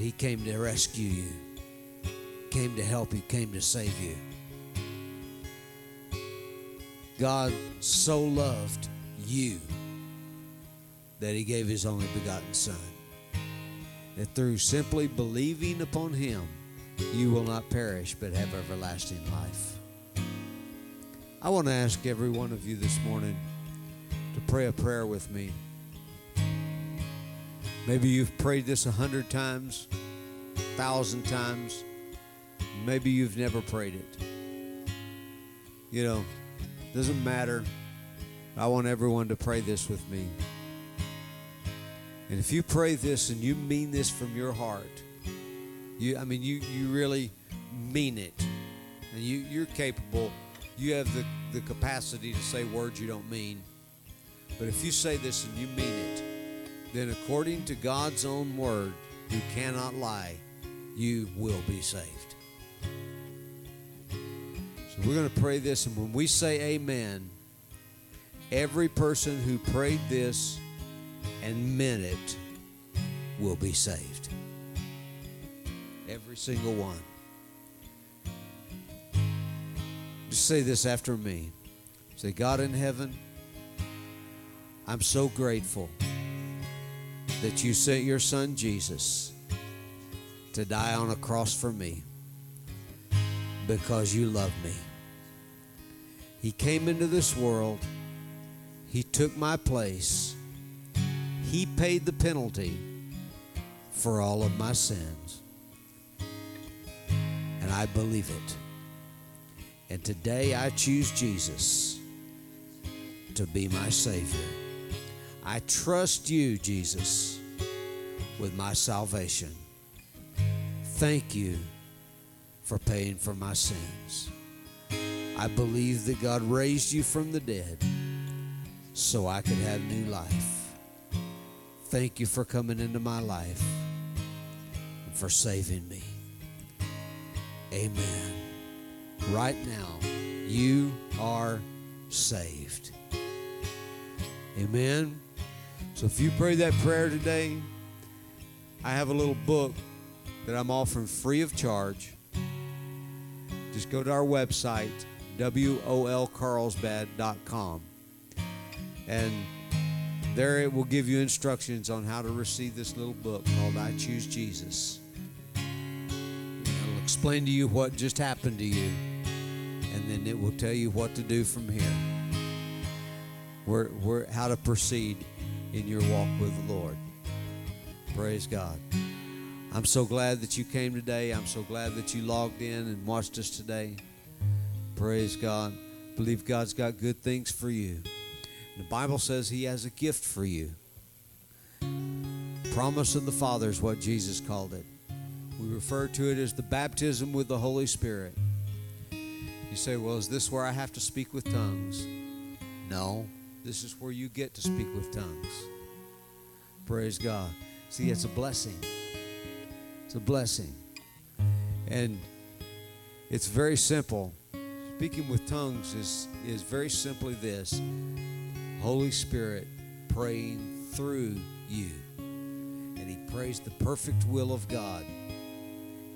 He came to rescue you, came to help you, came to save you. God so loved you that he gave his only begotten Son. That through simply believing upon him, you will not perish but have everlasting life. I want to ask every one of you this morning to pray a prayer with me. Maybe you've prayed this a hundred times, thousand times. Maybe you've never prayed it. You know, doesn't matter. I want everyone to pray this with me. And if you pray this and you mean this from your heart, you I mean you you really mean it. And you you're capable. You have the, the capacity to say words you don't mean. But if you say this and you mean it, then according to God's own word, who cannot lie, you will be saved. So we're going to pray this, and when we say amen, every person who prayed this and meant it will be saved. Every single one. Just say this after me. Say, God in heaven, I'm so grateful that you sent your son Jesus to die on a cross for me because you love me. He came into this world, He took my place, He paid the penalty for all of my sins. And I believe it. And today I choose Jesus to be my Savior. I trust you, Jesus, with my salvation. Thank you for paying for my sins. I believe that God raised you from the dead so I could have new life. Thank you for coming into my life and for saving me. Amen. Right now, you are saved. Amen. So if you pray that prayer today, I have a little book that I'm offering free of charge. Just go to our website, wolcarlsbad.com. And there it will give you instructions on how to receive this little book called I Choose Jesus. It'll explain to you what just happened to you, and then it will tell you what to do from here. Where, where, how to proceed in your walk with the Lord. Praise God. I'm so glad that you came today. I'm so glad that you logged in and watched us today. Praise God. Believe God's got good things for you. The Bible says He has a gift for you. Promise of the Father is what Jesus called it. We refer to it as the baptism with the Holy Spirit. You say, well, is this where I have to speak with tongues? No, this is where you get to speak with tongues. Praise God. See, it's a blessing. It's a blessing. And it's very simple. Speaking with tongues is, is very simply this Holy Spirit praying through you. And He prays the perfect will of God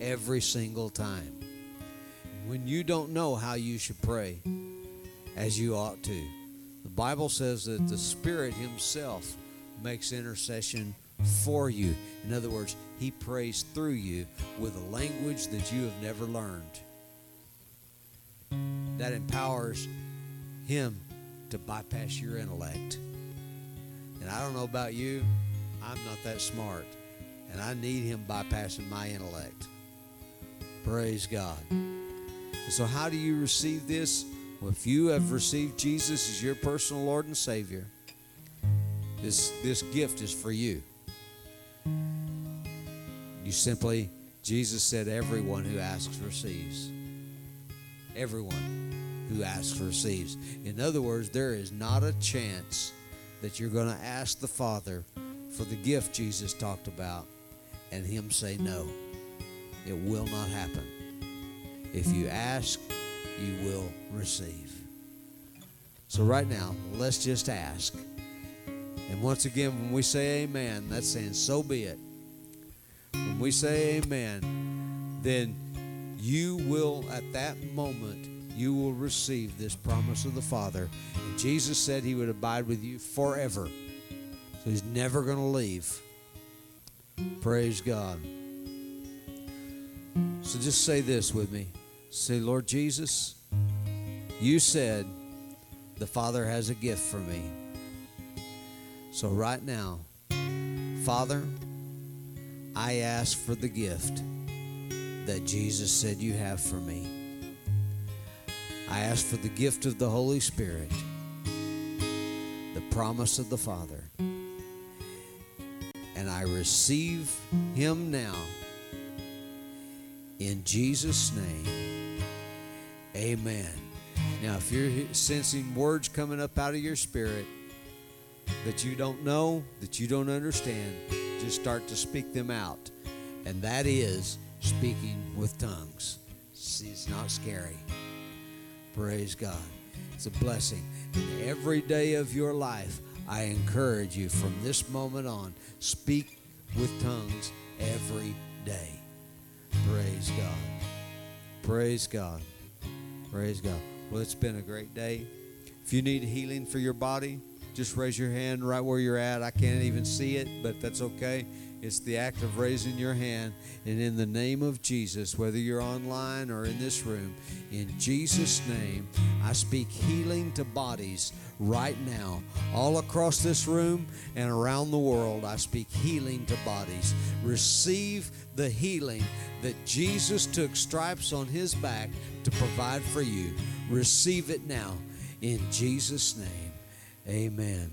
every single time. When you don't know how you should pray as you ought to, the Bible says that the Spirit Himself makes intercession for you. In other words, He prays through you with a language that you have never learned. That empowers Him to bypass your intellect. And I don't know about you, I'm not that smart. And I need Him bypassing my intellect. Praise God. So, how do you receive this? Well, if you have received Jesus as your personal Lord and Savior, this, this gift is for you. You simply, Jesus said, everyone who asks receives. Everyone who asks receives. In other words, there is not a chance that you're going to ask the Father for the gift Jesus talked about and Him say no. It will not happen. If you ask, you will receive. So, right now, let's just ask. And once again, when we say amen, that's saying, so be it. When we say amen, then you will, at that moment, you will receive this promise of the Father. And Jesus said he would abide with you forever. So he's never going to leave. Praise God. So just say this with me. Say, Lord Jesus, you said the Father has a gift for me. So right now, Father, I ask for the gift that Jesus said you have for me. I ask for the gift of the Holy Spirit, the promise of the Father. And I receive him now. In Jesus' name, amen. Now, if you're sensing words coming up out of your spirit that you don't know, that you don't understand, just start to speak them out. And that is speaking with tongues. It's not scary. Praise God. It's a blessing. And every day of your life, I encourage you from this moment on, speak with tongues every day. Praise God. Praise God. Praise God. Well, it's been a great day. If you need healing for your body, just raise your hand right where you're at. I can't even see it, but that's okay. It's the act of raising your hand. And in the name of Jesus, whether you're online or in this room, in Jesus' name, I speak healing to bodies right now. All across this room and around the world, I speak healing to bodies. Receive the healing that Jesus took stripes on his back to provide for you. Receive it now. In Jesus' name, amen.